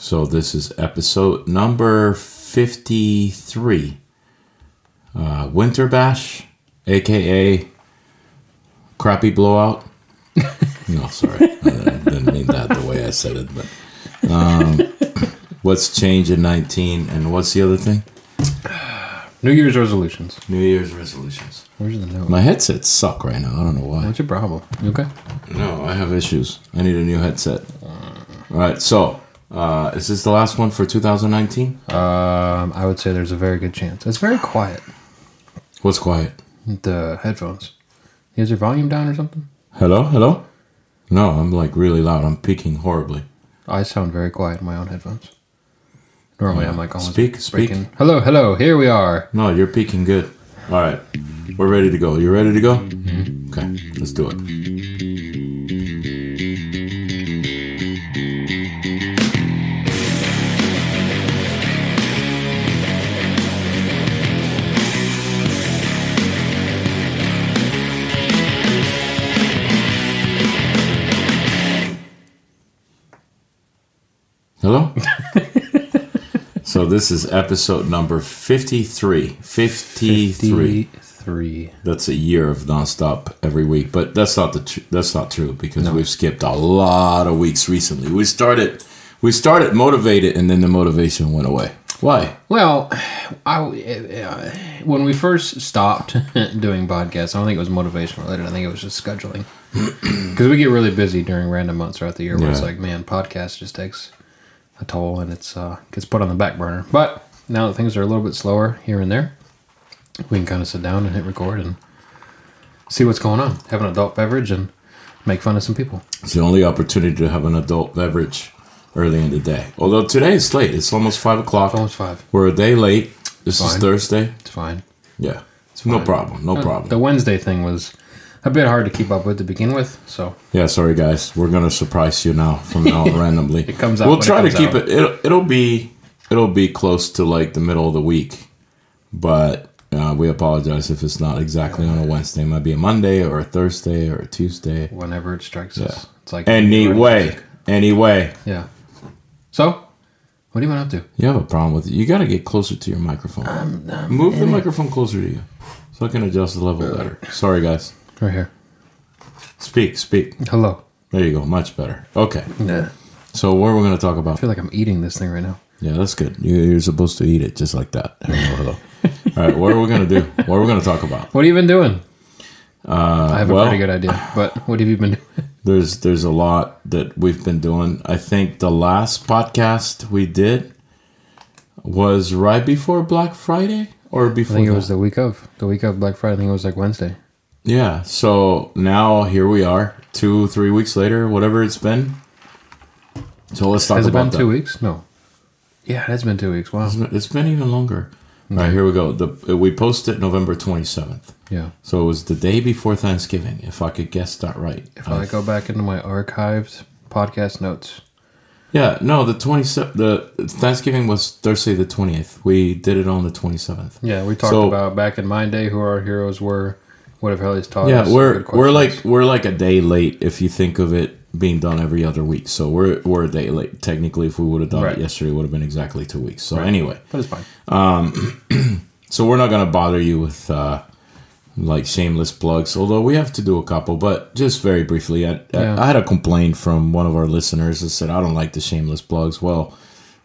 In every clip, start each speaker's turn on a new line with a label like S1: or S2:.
S1: So this is episode number 53. Uh, Winter Bash, aka Crappy Blowout. no, sorry. I didn't mean that the way I said it, but um, what's changed in 19 and what's the other thing?
S2: New Year's resolutions.
S1: New Year's resolutions.
S2: Where's the note?
S1: My headsets suck right now. I don't know why.
S2: What's your problem? You okay?
S1: No, I have issues. I need a new headset. All right, so uh, is this the last one for 2019?
S2: Um, I would say there's a very good chance. It's very quiet.
S1: What's quiet?
S2: The headphones. Is your volume down or something?
S1: Hello, hello. No, I'm like really loud. I'm peaking horribly.
S2: I sound very quiet in my own headphones. Normally, I'm like almost
S1: Speak, speak.
S2: breaking- Hello, hello. Here we are.
S1: No, you're peaking good. All right, we're ready to go. You ready to go? Okay, let's do it. Hello? so this is episode number 53. 53.
S2: 53.
S1: That's a year of nonstop every week, but that's not the tr- that's not true because we've skipped a lot of weeks recently. We started we started motivated and then the motivation went away. Why?
S2: Well, I, uh, when we first stopped doing podcasts, I don't think it was motivation related. I think it was just scheduling. Because we get really busy during random months throughout the year where it's like, man, podcast just takes a toll and it's uh, gets put on the back burner. But now that things are a little bit slower here and there, we can kind of sit down and hit record and see what's going on. Have an adult beverage and make fun of some people.
S1: It's the only opportunity to have an adult beverage early in the day. Although today is late. It's almost five o'clock.
S2: Almost five.
S1: We're a day late. This is Thursday.
S2: It's fine.
S1: Yeah. no
S2: fine.
S1: problem. No problem.
S2: The Wednesday thing was a bit hard to keep up with to begin with, so
S1: Yeah, sorry guys. We're gonna surprise you now from now on randomly.
S2: It comes out
S1: We'll
S2: it
S1: try to keep
S2: out.
S1: it. It'll, it'll be it'll be close to like the middle of the week, but uh, we apologize if it's not exactly on a Wednesday. It might be a Monday or a Thursday or a Tuesday.
S2: whenever it strikes us, it's like
S1: Anyway, anyway,
S2: Yeah. So, what do you want up to?
S1: you have a problem with it. You got to get closer to your microphone. Move the microphone closer to you, so I can adjust the level better. Sorry guys.
S2: Right here.
S1: Speak, speak.
S2: Hello.
S1: There you go. Much better. Okay.
S2: Yeah.
S1: So what are we gonna talk about?
S2: I feel like I'm eating this thing right now.
S1: Yeah, that's good. You- You're supposed to eat it just like that. Hello, hello. All right, what are we gonna do? What are we gonna talk about?
S2: What have you been doing? Uh, I have
S1: well-
S2: a pretty good idea, but what have you been doing?
S1: There's there's a lot that we've been doing. I think the last podcast we did was right before Black Friday or before.
S2: I think it
S1: that?
S2: was the week of the week of Black Friday. I think it was like Wednesday.
S1: Yeah. So now here we are, two three weeks later, whatever it's been. So let's talk
S2: Has it
S1: about
S2: been
S1: that.
S2: two weeks? No. Yeah, it has been two weeks. Wow.
S1: It's been even longer. All right, here we go. The we posted November twenty seventh.
S2: Yeah.
S1: So it was the day before Thanksgiving, if I could guess that right.
S2: If I go back into my archived podcast notes,
S1: yeah, no, the 27th, the Thanksgiving was Thursday the twentieth. We did it on the twenty seventh.
S2: yeah, we talked
S1: So-
S2: about back in my day who our heroes were, what hell Helly's taught
S1: Yeah,
S2: us.
S1: we're we're like we're like a day late if you think of it being done every other week. So we're we're a day late. Technically, if we would have done
S2: Right.
S1: it yesterday, it would have been exactly two weeks. So anyway,
S2: but it's fine.
S1: so we're not gonna bother you with uh, like shameless plugs. Although we have to do a couple, but just very briefly, I,
S2: Yeah.
S1: I, I had a complaint from one of our listeners that said I don't like the shameless plugs. Well,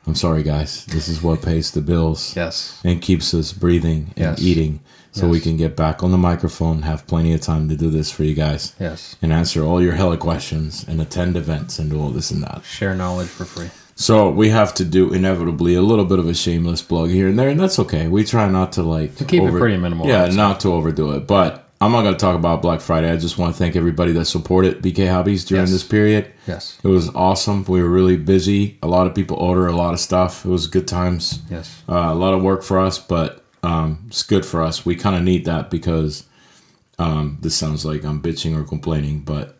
S1: I'm sorry, guys. This is what pays the bills
S2: Yes.
S1: and keeps us breathing and
S2: Yes.
S1: eating, so we can get back on the microphone, have plenty of time to do this for you guys,
S2: Yes.
S1: and answer all your hella questions and attend events and do all this and that.
S2: Share knowledge for free.
S1: So we have to do inevitably a little bit of a shameless plug here and there, and that's okay. We try not to like
S2: To keep it pretty minimal,
S1: Yeah, not to overdo it. But I'm not going to talk about Black Friday. I just want to thank everybody that supported BK Hobbies during
S2: Yes.
S1: this period.
S2: Yes.
S1: It was awesome. We were really busy. A lot of people order a lot of stuff. It was good times.
S2: Yes.
S1: Uh, a lot of work for us, but um, it's good for us. We kind of need that because um, this sounds like I'm bitching or complaining, but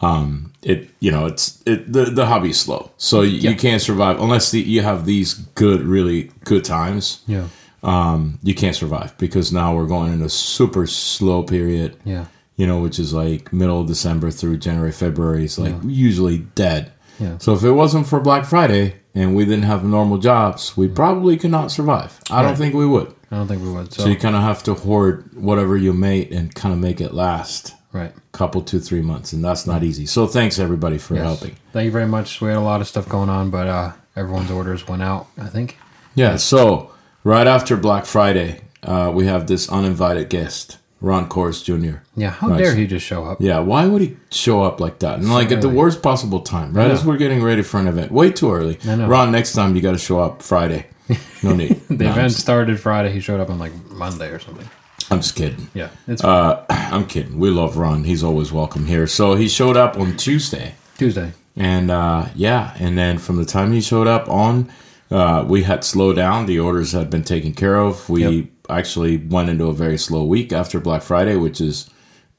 S1: um, it you know it's it the the hobby's slow, so you,
S2: Yeah.
S1: you can't survive unless the, you have these good, really good times.
S2: Yeah.
S1: Um, you can't survive because now we're going in a super slow period.
S2: Yeah.
S1: You know, which is like middle of December through January, February is like usually dead.
S2: Yeah.
S1: So if it wasn't for Black Friday and we didn't have normal jobs, we probably could not survive. I don't think we would.
S2: I don't think we would. So,
S1: So you kind of have to hoard whatever you made and kind of make it last
S2: right.
S1: couple, two, three months, and that's not easy. So thanks everybody for
S2: Yes.
S1: helping.
S2: Thank you very much. We had a lot of stuff going on, but uh, everyone's orders went out. I think.
S1: Yeah. So right after Black Friday, uh, we have this uninvited guest, Ron Kors Jr.
S2: Yeah. How
S1: Nice.
S2: dare he just show up?
S1: Yeah, why would he show up like that? And like at the worst possible time, right? As we're getting ready for an event. Way too early.
S2: I know.
S1: Ron, next time you got to show up Friday. No need.
S2: The
S1: No,
S2: event started Friday. He showed up on like Monday or something.
S1: I'm just kidding.
S2: Yeah. It's
S1: Uh, I'm kidding. We love Ron. He's always welcome here. So he showed up on Tuesday.
S2: Tuesday.
S1: And uh, yeah, and then from the time he showed up on, uh, we had slowed down. The orders had been taken care of. We
S2: Yep.
S1: actually went into a very slow week after Black Friday, which is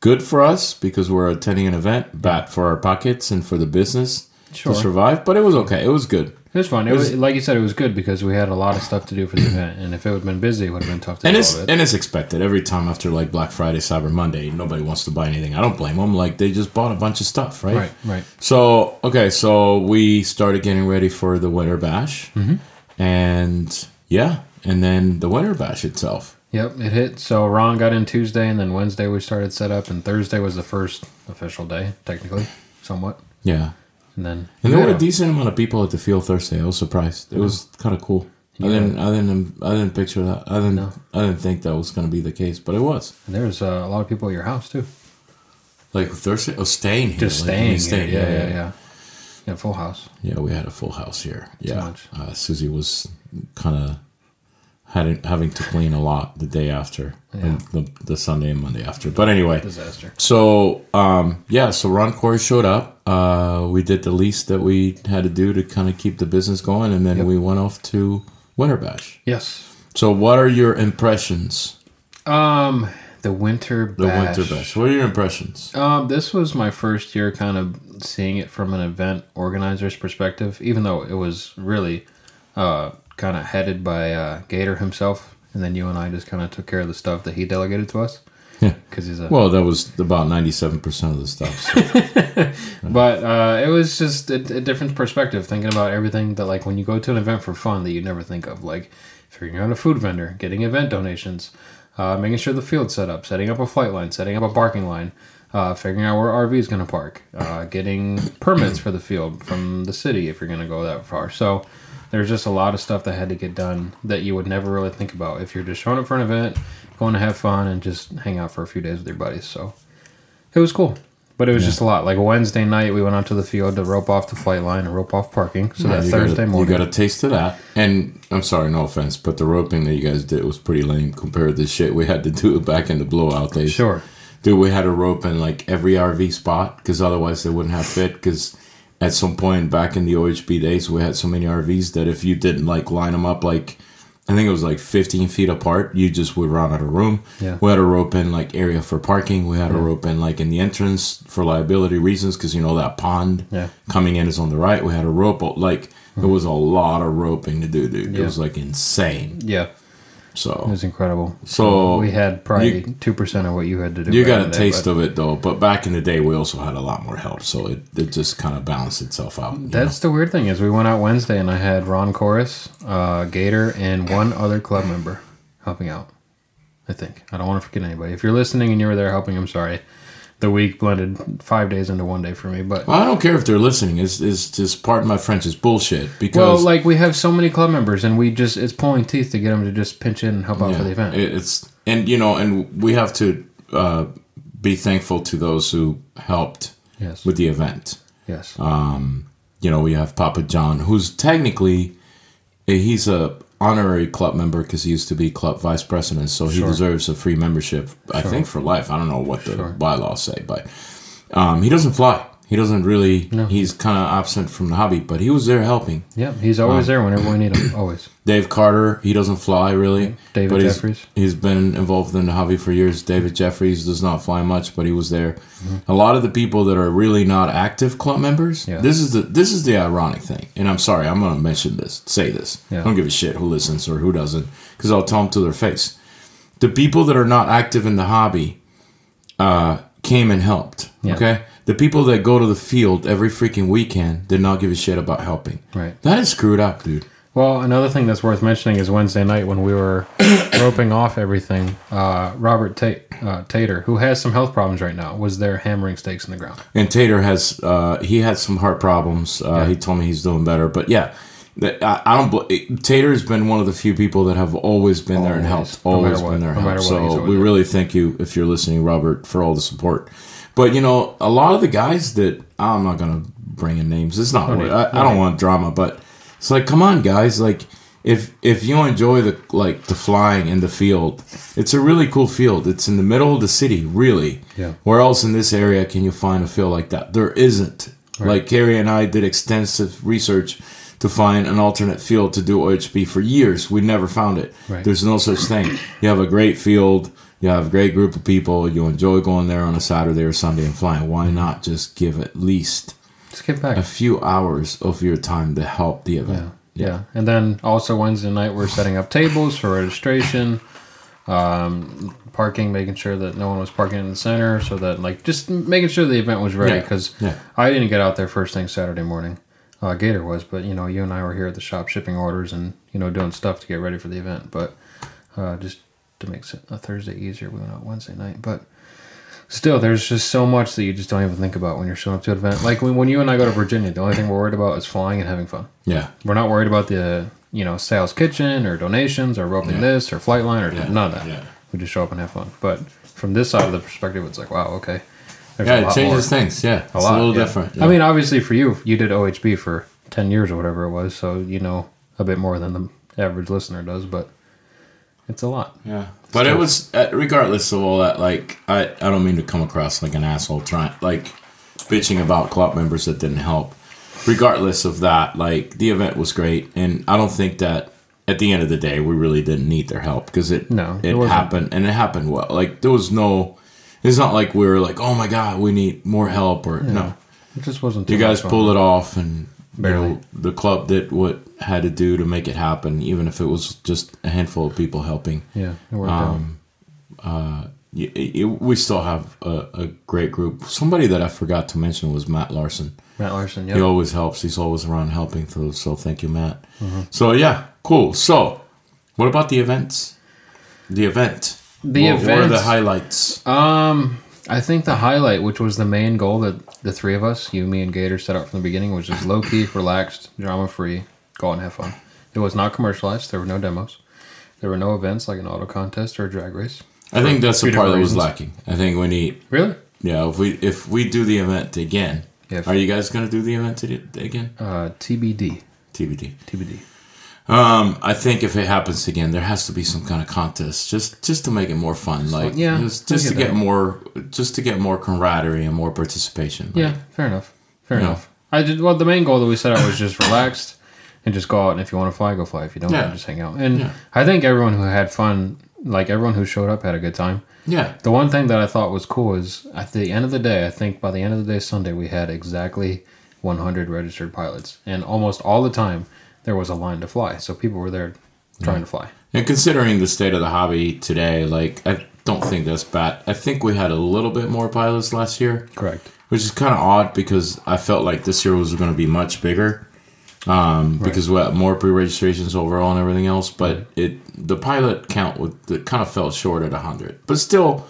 S1: good for us because we're attending an event, bad for our pockets and for the business
S2: Sure.
S1: to survive. But it was okay. It was good.
S2: It was fun. It,
S1: It
S2: was,
S1: was-
S2: like you said, it was good because we had a lot of stuff to do for the event, and if it would have been busy, it would have been tough to
S1: And
S2: do
S1: it's
S2: it.
S1: and it's expected every time after like Black Friday, Cyber Monday, nobody wants to buy anything. I don't blame them. Like they just bought a bunch of stuff, right?
S2: Right, right.
S1: So okay, so we started getting ready for the Winter Bash,
S2: Mm-hmm.
S1: and yeah, and then the Winter Bash itself.
S2: Yep, it hit. So Ron got in Tuesday, and then Wednesday we started set up, and Thursday was the first official day, technically, somewhat.
S1: Yeah,
S2: And then
S1: and there were a decent amount of people at the field Thursday. I was surprised. It was kind of cool. I didn't, I didn't, I didn't picture that. I didn't,
S2: No.
S1: I didn't think that was going to be the case, but it was.
S2: And there was uh, a lot of people at your house too,
S1: Like Thursday, oh, staying here,
S2: just
S1: like, I mean,
S2: staying. here. Yeah, yeah, yeah, yeah. full house.
S1: Yeah, we had a full house here. Yeah. Uh, Susie was kind of having having to clean a lot the day after, and the, the Sunday and Monday after. But anyway,
S2: Disaster.
S1: so um, yeah, so Ron Corey showed up. Uh, we did the least that we had to do to kind of keep the business going, and then
S2: Yep.
S1: we went off to Winter Bash.
S2: Yes.
S1: So, what are your impressions?
S2: Um, the winter Bash. The.
S1: Winter Bash. What are your impressions?
S2: Um, this was my first year kind of seeing it from an event organizer's perspective, even though it was really uh, kind of headed by uh, Gator himself. And then you and I just kind of took care of the stuff that he delegated to us.
S1: Yeah.
S2: Because he's a.
S1: Well, that was about ninety-seven percent of the stuff. so-
S2: but uh, it was just a, a different perspective, thinking about everything that, like, when you go to an event for fun that you never think of, like figuring out a food vendor, getting event donations, uh, making sure the field's set up, setting up a flight line, setting up a parking line, uh, figuring out where RV is going to park, uh, getting permits for the field from the city if you're going to go that far. So there's just a lot of stuff that had to get done that you would never really think about if you're just showing up for an event, going to have fun, and just hang out for a few days with your buddies. So it was cool. But it was just a lot. Like Wednesday night, we went out to the field to rope off the flight line and rope off parking. So
S1: Yeah,
S2: that Thursday
S1: got a,
S2: morning,
S1: You got a taste of that. And I'm sorry, no offense, but the roping that you guys did was pretty lame compared to the shit we had to do back in the blowout days.
S2: sure,
S1: Dude, we had to rope in like every RV spot because otherwise they wouldn't have fit. Because at some point back in the OHB days, we had so many RVs that if you didn't like line them up like, I think it was like 15 feet apart, you just would run out of room.
S2: Yeah.
S1: We had a rope in like area for parking. We had a rope in like in the entrance for liability reasons because you know that pond
S2: Yeah.
S1: coming in is on the right. We had a rope like there mm-hmm. was a lot of roping to do, dude. It was like insane.
S2: yeah, it was incredible.
S1: So,
S2: we had probably two percent of what you had to do.
S1: you got a
S2: day,
S1: taste
S2: but
S1: of it though. But back in the day, we also had a lot more help, so it, it just kind of balanced itself out.
S2: That's the weird thing is we went out Wednesday and I had Ron Chorus, uh, Gator, and one other club member helping out. I think I don't want to forget anybody. If you're listening and you were there helping, I'm sorry. The week blended five days into one day for me, but
S1: Well, I don't care if they're listening. It's, it's just part of my French. is bullshit because well,
S2: like we have so many club members and we just it's pulling teeth to get them to just pinch in and help out for the event.
S1: it's and you know, and we have to uh, be thankful to those who helped
S2: yes,
S1: with the event.
S2: yes, Um,
S1: you know, we have Papa John, who's technically he's a honorary club member because he used to be club vice president, so he
S2: Sure.
S1: deserves a free membership. I
S2: Sure.
S1: think for life. I don't know what the
S2: Sure.
S1: bylaws say, but um, he doesn't fly. He doesn't really.
S2: No.
S1: He's kind of absent from the hobby, but he was there helping.
S2: yeah. He's always there whenever we need him. Always.
S1: Dave Carter, he doesn't fly really.
S2: David
S1: but he's-
S2: Jeffries.
S1: He's been involved in the hobby for years. David Jeffries does not fly much, but he was there.
S2: Mm-hmm.
S1: A lot of the people that are really not active club members.
S2: Yeah.
S1: This is the this is the ironic thing, and I'm sorry, I'm gonna mention this, say this.
S2: Yeah.
S1: I don't give a shit who listens or who doesn't, because I'll tell them to their face. The people that are not active in the hobby uh, came and helped.
S2: Yeah.
S1: Okay, the people that go to the field every freaking weekend did not give a shit about helping.
S2: Right.
S1: That is screwed up, dude.
S2: Well, another thing that's worth mentioning is Wednesday night when we were roping off everything. Uh, Robert Tate, uh, Tater, who has some health problems right now, was there hammering stakes in the ground.
S1: And Tater has uh, he had some heart problems. Uh, He told me he's doing better, but yeah, that- I, I don't. Tater's been one of the few people that have always been there and
S2: Always.
S1: helped.
S2: No
S1: Always
S2: what.
S1: been there
S2: No matter
S1: helped.
S2: what,
S1: So we really thank you if you're listening, Robert, for all the support. But you know, a lot of the guys that I'm not gonna bring in names. It's not.
S2: Need.
S1: I, I don't want drama, but it's like, come on, guys, like. If, if you enjoy the like the flying in the field, it's a really cool field. It's in the middle of the city, really.
S2: Yeah.
S1: Where else in this area can you find a field like that? There isn't. Like Carrie and I did extensive research to find an alternate field to do OHB for years. We never found it.
S2: Right.
S1: There's no such thing. You have a great field. You have a great group of people. You enjoy going there on a Saturday or Sunday and flying. Why not just give at least
S2: Just get back.
S1: a few hours of your time to help the event?
S2: Yeah. yeah. And then also Wednesday night, we're setting up tables for registration, um, parking, making sure that no one was parking in the center, so that, like, just making sure the event was ready.
S1: Yeah.
S2: Because
S1: Yeah.
S2: I didn't get out there first thing Saturday morning. Uh, Gator was, but, you know, you and I were here at the shop shipping orders and, you know, doing stuff to get ready for the event. But uh, just to make a Thursday easier, we went out Wednesday night. But still, there's just so much that you just don't even think about when you're showing up to an event. Like when, when you and I go to Virginia, the only thing we're worried about is flying and having fun.
S1: Yeah.
S2: We're not worried about the you know sales kitchen or donations or roping
S1: Yeah.
S2: this or flight line or
S1: Yeah.
S2: none of that.
S1: Yeah.
S2: We just show up and have fun. But from this side of the perspective, it's like wow, okay. There's
S1: Yeah,
S2: a
S1: it changes
S2: more.
S1: things. Yeah.
S2: A
S1: it's
S2: lot,
S1: a little
S2: yeah.
S1: different.
S2: I mean, obviously for you, you did OHB for ten years or whatever it was, so you know a bit more than the average listener does. But it's a lot.
S1: Yeah, but it was uh, regardless of all that. Like, I I don't mean to come across like an asshole trying like bitching about club members that didn't help. Regardless of that, like the event was great, and I don't think that at the end of the day we really didn't need their help because it
S2: No, it
S1: it happened and it happened well. Like there was no. It's not like we were like, oh my god, we need more help or no.
S2: It just wasn't.
S1: You guys pulled it off, and you know, the club did what had to do to make it happen, even if it was just a handful of people helping.
S2: Yeah, it worked out.
S1: Um, uh, y- y- we still have a, a great group. Somebody that I forgot to mention was Matt Larson.
S2: Matt Larson. Yeah.
S1: He always helps. He's always around helping. So, so thank you, Matt.
S2: Mm-hmm.
S1: So yeah, cool. So, what about the events? The event.
S2: The
S1: what, What are the highlights?
S2: Um, I think the highlight, which was the main goal that the three of us, you, me, and Gator, set out from the beginning, was just low key, relaxed, drama free, go out and have fun. It was not commercialized. There were no demos. There were no events like an auto contest or a drag race.
S1: I think that's the
S2: few
S1: part that was lacking. I think we need
S2: Really?
S1: Yeah, if we if we do the event again,
S2: Yeah.
S1: are you guys gonna do the event to- again?
S2: Uh, TBD.
S1: TBD.
S2: TBD.
S1: Um, I think if it happens again, there has to be some kind of contest, just just to make it more fun. Like,
S2: yeah,
S1: just, just
S2: get
S1: to get
S2: that.
S1: more, just to get more camaraderie and more participation. Like,
S2: Yeah, fair enough. Fair enough. I did. Well, the main goal that we set out was just relaxed and just go out. And if you want to fly, go fly. If you don't,
S1: Yeah.
S2: just hang out. And
S1: Yeah.
S2: I think everyone who had fun, like everyone who showed up, had a good time.
S1: yeah,
S2: The one thing that I thought was cool is at the end of the day, I think by the end of the day Sunday, we had exactly 100 registered pilots, and almost all the time there was a line to fly. So people were there trying to fly.
S1: And considering the state of the hobby today, like I don't think that's bad. I think we had a little bit more pilots last year,
S2: Correct.
S1: which is kind of odd because I felt like this year was going to be much bigger. Um, because we had more pre-registrations overall and everything else, but it the pilot count would it kind of fell short at hundred, but still,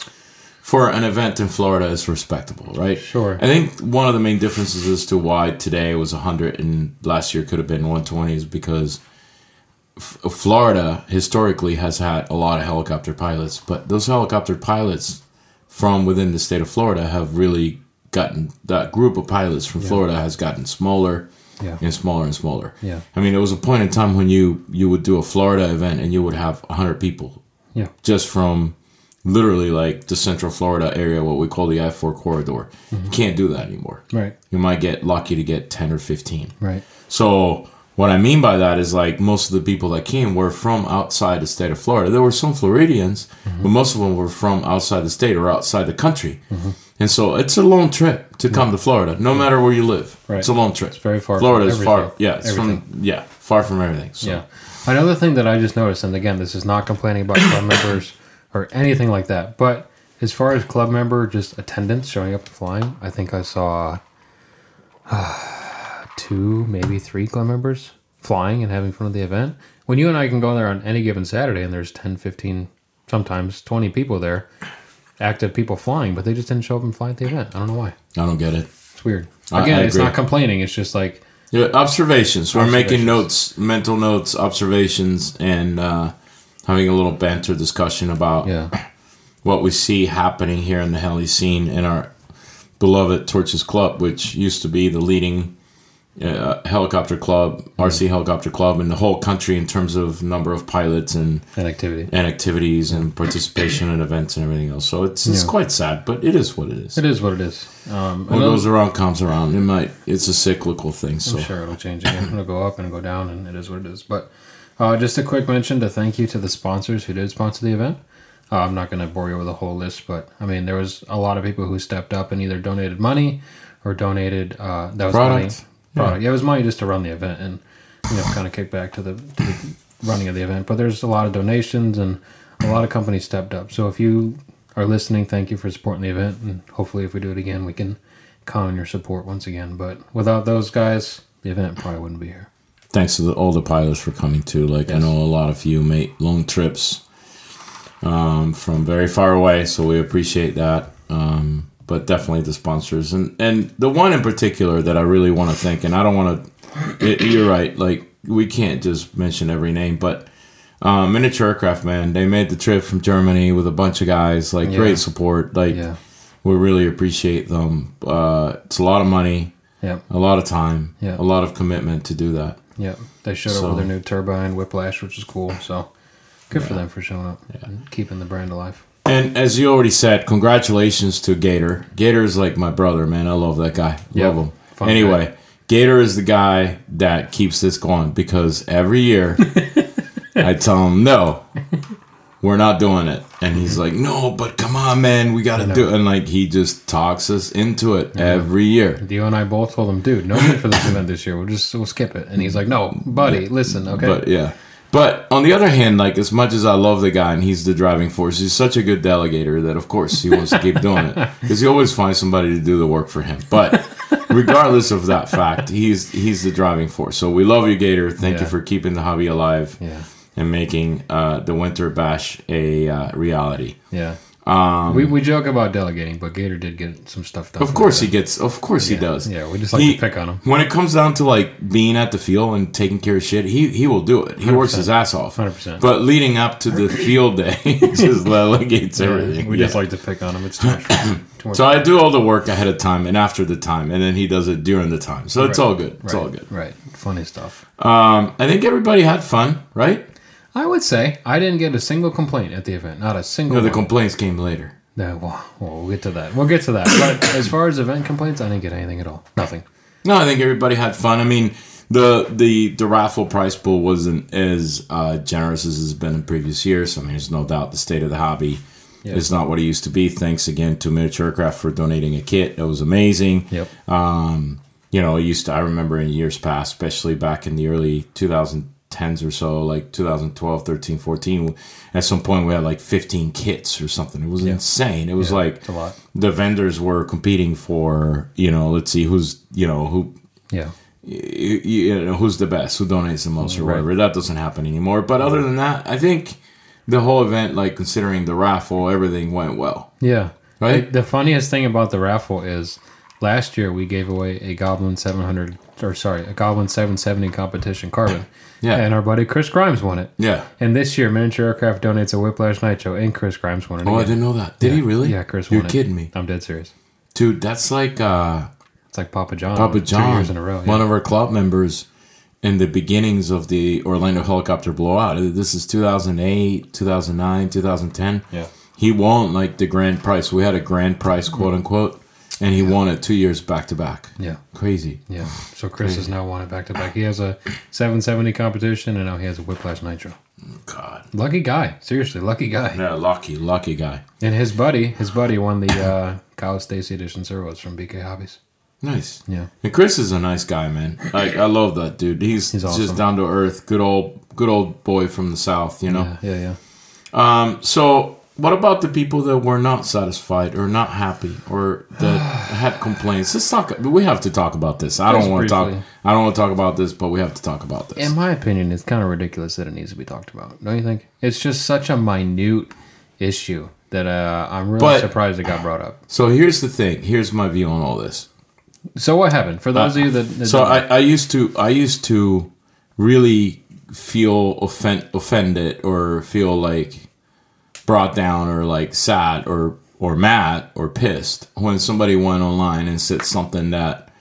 S1: for an event in Florida, is respectable, right?
S2: Sure.
S1: I think one of the main differences as to why today was hundred and last year could have been one twenty is because F- Florida historically has had a lot of helicopter pilots, but those helicopter pilots from within the state of Florida have really gotten that group of pilots from Florida has gotten smaller
S2: Yeah.
S1: and smaller and smaller.
S2: Yeah.
S1: I mean, there was a point in time when you you would do a Florida event and you would have 100 people
S2: Yeah.
S1: just from literally like the central Florida area, what we call the I-4 corridor. You can't do that anymore.
S2: Right.
S1: You might get lucky to get 10 or 15.
S2: Right.
S1: So what I mean by that is like most of the people that came were from outside the state of Florida. There were some Floridians,
S2: Mm-hmm.
S1: but most of them were from outside the state or outside the country. And so it's a long trip to come to Florida, no matter where you live.
S2: Right.
S1: It's a long trip. It's
S2: very far
S1: Florida is far. Yeah, it's
S2: Everything.
S1: from yeah far from everything. So.
S2: Yeah. Another thing that I just noticed, and again, this is not complaining about club members or anything like that, but As far as club member just attendance showing up and flying, I think I saw uh, two, maybe three club members flying and having fun at the event. When you and I can go there on any given Saturday and there's 10, 15, sometimes 20 people there, active people flying, but they just didn't show up and fly at the event. I don't know why.
S1: I don't get it.
S2: It's weird. Again,
S1: I
S2: it's not complaining. It's just like,
S1: Yeah, observations. We're making notes, mental notes, observations, and uh, having a little banter discussion about
S2: yeah,
S1: what we see happening here in the heli scene in our beloved Torches Club, which used to be the leading uh, helicopter club, RC helicopter club in the whole country in terms of number of pilots and,
S2: an activity.
S1: and activities and participation in events and everything else. So it's it's
S2: Yeah.
S1: quite sad, but it is what it is.
S2: It is what it is. Um,
S1: What goes around comes around. It might. It's a cyclical thing. So
S2: I'm sure it'll change again. It'll go up and go down, and it is what it is. But uh, just a quick mention to thank you to the sponsors who did sponsor the event. Uh, I'm not going to bore you with a whole list, but I mean, there was a lot of people who stepped up and either donated money or donated uh, that was
S1: Product.
S2: money. Product. Yeah. it was money just to run the event and you know kind of kick back to the, to the running of the event. But there's a lot of donations and a lot of companies stepped up. So if you are listening, thank you for supporting the event, and hopefully, if we do it again, we can count on your support once again. But without those guys, the event probably wouldn't be here.
S1: Thanks to the, all the pilots for coming too. Like I know a lot of you made long trips um, from very far away, so we appreciate that. Um, but definitely the sponsors and and the one in particular that I really want to thank, and I don't want to. You're right. Like we can't just mention every name, but. Um, miniature aircraft man they made the trip from germany with a bunch of guys like
S2: Yeah.
S1: great support like
S2: Yeah.
S1: we really appreciate them uh, it's a lot of money
S2: Yep.
S1: a lot of time
S2: Yeah.
S1: a lot of commitment to do that
S2: Yep. They showed up
S1: So-
S2: with their new turbine whiplash, which is cool. So good for them for showing up and keeping the brand alive.
S1: And as you already said, congratulations to Gator. Gator is like my brother, man. I love that guy.
S2: Yep.
S1: Love him.
S2: Fun
S1: anyway, Gator is the guy that keeps this going because every year I tell him, no, we're not doing it. And he's mm-hmm. like, no, but come on, man, we got to do it. And like, he just talks us into it every year.
S2: Dio and I both told him, dude, no need for this event this year. We'll just we'll skip it. And he's like, no, buddy, listen, okay.
S1: But yeah. But on the other hand, like as much as I love the guy and he's the driving force, he's such a good delegator that of course he wants to keep doing it because he always finds somebody to do the work for him. But regardless of that fact, he's he's the driving force. So we love you, Gator. Thank you for keeping the hobby alive
S2: yeah.
S1: And making uh, the Winter Bash a uh, reality.
S2: Yeah. we, we joke about delegating, but Gator did get some stuff done.
S1: Um, Of course he gets. Of course he does.
S2: Yeah, we just like
S1: He-
S2: to pick on him.
S1: When it comes down to like being at the field and taking care of shit, he he will do it. He works his ass off.
S2: 100%.
S1: But leading up to the field day, he just delegates everything.
S2: We
S1: Yeah.
S2: just like to pick on him. It's too much. Too much
S1: so I do all the work ahead of time and after the time, and then he does it during the time. So it's all good. It's
S2: right,
S1: all good.
S2: Right. Funny stuff.
S1: Um, I think everybody had fun, right?
S2: I would say I didn't get a single complaint at the event. Not a single
S1: No, the
S2: one.
S1: complaints came later.
S2: No, well, well, we'll get to that. We'll get to that. But as far as event complaints, I didn't get anything at all. Nothing.
S1: No, I think everybody had fun. I mean, the the the raffle prize pool wasn't as uh, generous as it's been in previous years. I mean, there's no doubt the state of the hobby
S2: Yeah.
S1: is not what it used to be. Thanks again to Miniature Aircraft for donating a kit. It was amazing.
S2: Yep.
S1: Um, you know, it used to. I remember in years past, especially back in the early 2010s or so, like 2012, 13, 14. At some point, we had like 15 kits or something. It was insane. It was
S2: Yeah,
S1: like the vendors were competing for. You know, let's see who's you know who
S2: Yeah.
S1: you, you know who's the best, who donates the most, or
S2: Right.
S1: whatever. That doesn't happen anymore. But other than that, I think the whole event, like considering the raffle, everything went well.
S2: Yeah.
S1: Right?
S2: The funniest thing about the raffle is last year we gave away a Goblin 700, or sorry, a Goblin 770 competition carbon.
S1: Yeah.
S2: And our buddy Chris Grimes won it.
S1: Yeah.
S2: And this year, Miniature Aircraft donates a Whiplash Nitro, and Chris Grimes won it.
S1: Oh, I didn't know that. Did he really?
S2: Yeah, Chris
S1: You're
S2: won it.
S1: kidding me,
S2: I'm dead serious.
S1: dude. That's like uh,
S2: It's like Papa John.
S1: Papa John,
S2: Two years in a row.
S1: one of our club members. In the beginnings of the Orlando helicopter blowout, this is 2008, 2009, 2010.
S2: Yeah.
S1: He won like the grand prize. We had a grand prize, quote unquote, and he won it two years back to back.
S2: Yeah.
S1: Crazy.
S2: Yeah. So Chris has now won it back to back. He has a 770 competition, and now he has a Whiplash Nitro.
S1: God.
S2: Lucky guy. Seriously, lucky guy.
S1: Yeah, lucky, lucky guy.
S2: And his buddy, his buddy won the uh, Kyle Stacy edition servos from BK Hobbies.
S1: Nice.
S2: Yeah.
S1: And Chris is a nice guy, man. Like I love that dude. He's,
S2: He's awesome.
S1: just down to earth, good old, good old boy from the south. You know.
S2: Yeah. Yeah. Yeah.
S1: Um. So what about the people that were not satisfied or not happy or that had complaints? Let's talk. We have to talk about this. I don't want to talk. I don't want to talk about this, but we have to talk about this.
S2: In my opinion, it's kind of ridiculous that it needs to be talked about. Don't you think? It's just such a minute issue that uh, I'm really
S1: But-
S2: surprised it got brought up.
S1: so here's the thing. Here's my view on all this.
S2: So what happened? For those of you that, that
S1: So I, I used to I used to really feel offend, offended or feel like brought down or like sad or or mad or pissed when somebody went online and said something that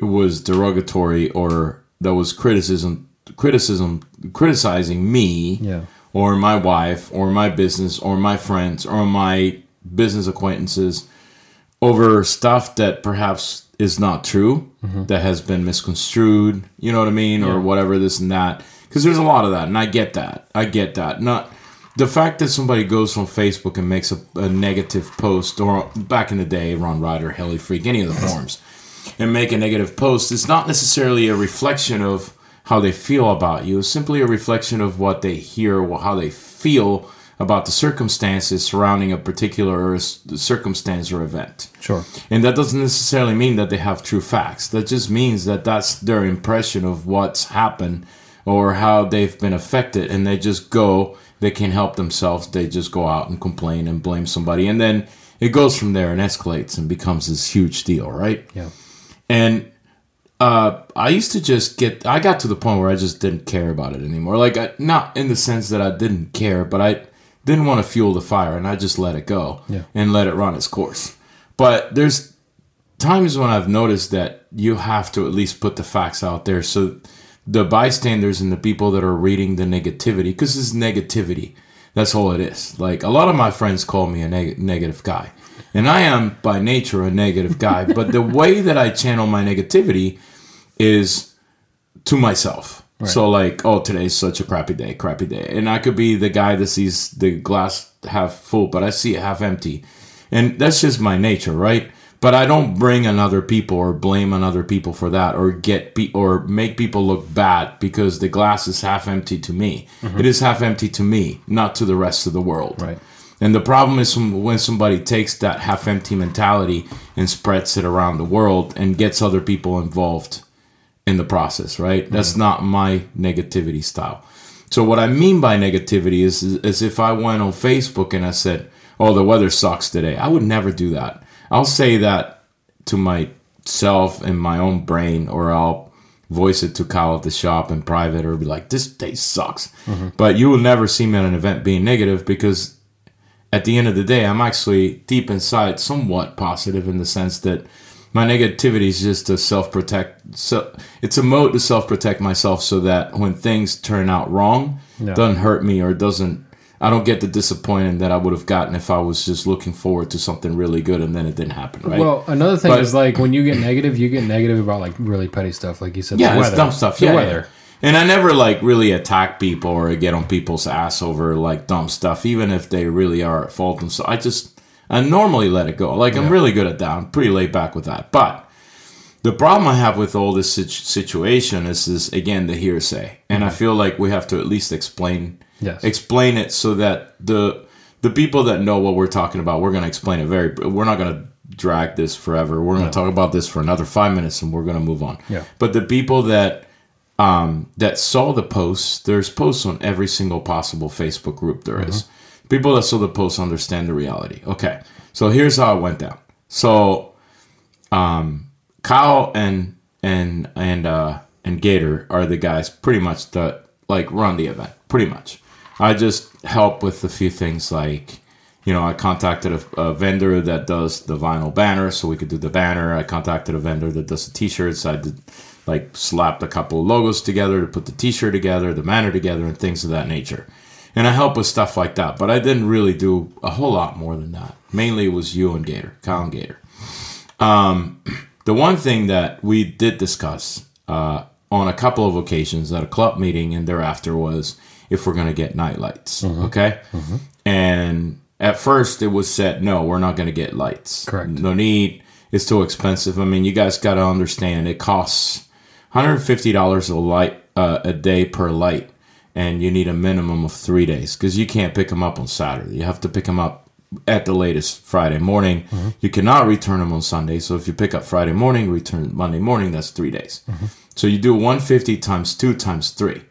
S1: was derogatory or that was criticism criticism criticizing me
S2: Yeah.
S1: or my wife or my business or my friends or my business acquaintances over stuff that perhaps is not true mm-hmm. that has been misconstrued you know what i mean or whatever this and that. Because there's a lot of that and i get that. I get that. Not the fact that somebody goes on facebook and makes a, a negative post or back in the day RunRyder heli freak any of the forums and make a negative post is not necessarily a reflection of how they feel about you. It's simply a reflection of what they hear or how they feel about the circumstances surrounding a particular circumstance or event.
S2: sure.
S1: And that doesn't necessarily mean that they have true facts. That just means that that's their impression of what's happened or how they've been affected. And they just go, they can't help themselves. They just go out and complain and blame somebody. And then it goes from there and escalates and becomes this huge deal, right?
S2: Yeah.
S1: And uh, I used to just get, I got to the point where I just didn't care about it anymore. Like, I, not in the sense that I didn't care, but I didn't want to fuel the fire and I just let it go
S2: Yeah.
S1: and let it run its course. But there's times when I've noticed that you have to at least put the facts out there so the bystanders and the people that are reading the negativity, because it's negativity, that's all it is. Like, a lot of my friends call me a neg- negative guy. And I am by nature a negative guy, but the way that I channel my negativity is to myself. So like, oh, today's such a crappy day, crappy day, and I could be the guy that sees the glass half full, but I see it half empty, and that's just my nature, right? But I don't bring on other people or blame on other people for that, or get pe- or make people look bad because the glass is half empty to me. Mm-hmm. It is half empty to me, not to the rest of the world.
S2: Right.
S1: And the problem is when somebody takes that half empty mentality and spreads it around the world and gets other people involved in the process, right? That's not my negativity style. So what I mean by negativity is, is is if I went on Facebook and I said, "Oh, the weather sucks today," I would never do that. I'll say that to myself in my own brain, or I'll voice it to Kyle at the shop in private, or be like, "This day sucks." Mm-hmm. But you will never see me at an event being negative because at the end of the day, I'm actually deep inside somewhat positive in the sense that my negativity is just to self protect. So it's a mode to self protect myself so that when things turn out wrong,
S2: Yeah.
S1: doesn't hurt me or doesn't. I don't get the disappointment that I would have gotten if I was just looking forward to something really good and then it didn't happen. Right?
S2: Well, another thing
S1: But-
S2: is like when you get negative, you get negative about like really petty stuff, like you said.
S1: yeah,
S2: the
S1: it's dumb stuff.
S2: The
S1: yeah,
S2: weather.
S1: yeah. And I never like really attack people or get on people's ass over like dumb stuff, even if they really are at fault. And so I just I normally let it go. Like I'm really good at that. I'm pretty laid back with that. But the problem I have with all this situ- situation is, is again the hearsay, and I feel like we have to at least explain
S2: Yes.
S1: explain it so that the the people that know what we're talking about, we're going to explain it very. We're not going to drag this forever. We're going to talk about this for another five minutes, and we're going to move on.
S2: Yeah.
S1: But the people that um, that saw the posts, there's posts on every single possible Facebook group there is. People that saw the posts understand the reality. Okay, so here's how it went down. So, um, Kyle and and and uh, and Gator are the guys pretty much that like run the event. Pretty much, I just help with a few things like. You know, I contacted a, a vendor that does the vinyl banner, so we could do the banner. I contacted a vendor that does the t-shirts. I did like slapped a couple of logos together to put the t-shirt together, the banner together, and things of that nature. And I help with stuff like that, but I didn't really do a whole lot more than that. Mainly it was you and Gator, and Gator. Um, the one thing that we did discuss uh, on a couple of occasions at a club meeting and thereafter was if we're going to get night lights. Mm-hmm. Okay. Mm-hmm. And at first it was said, no, we're not going to get lights.
S2: Correct.
S1: No need. It's too expensive. I mean, you guys got to understand it costs $150 a light uh, a day per light. and you need a minimum of three days because you can't pick them up on Saturday. You have to pick them up at the latest Friday morning. Mm-hmm. You cannot return them on Sunday. So if you pick up Friday morning, return Monday morning, that's three days. So you do 150 times two times three.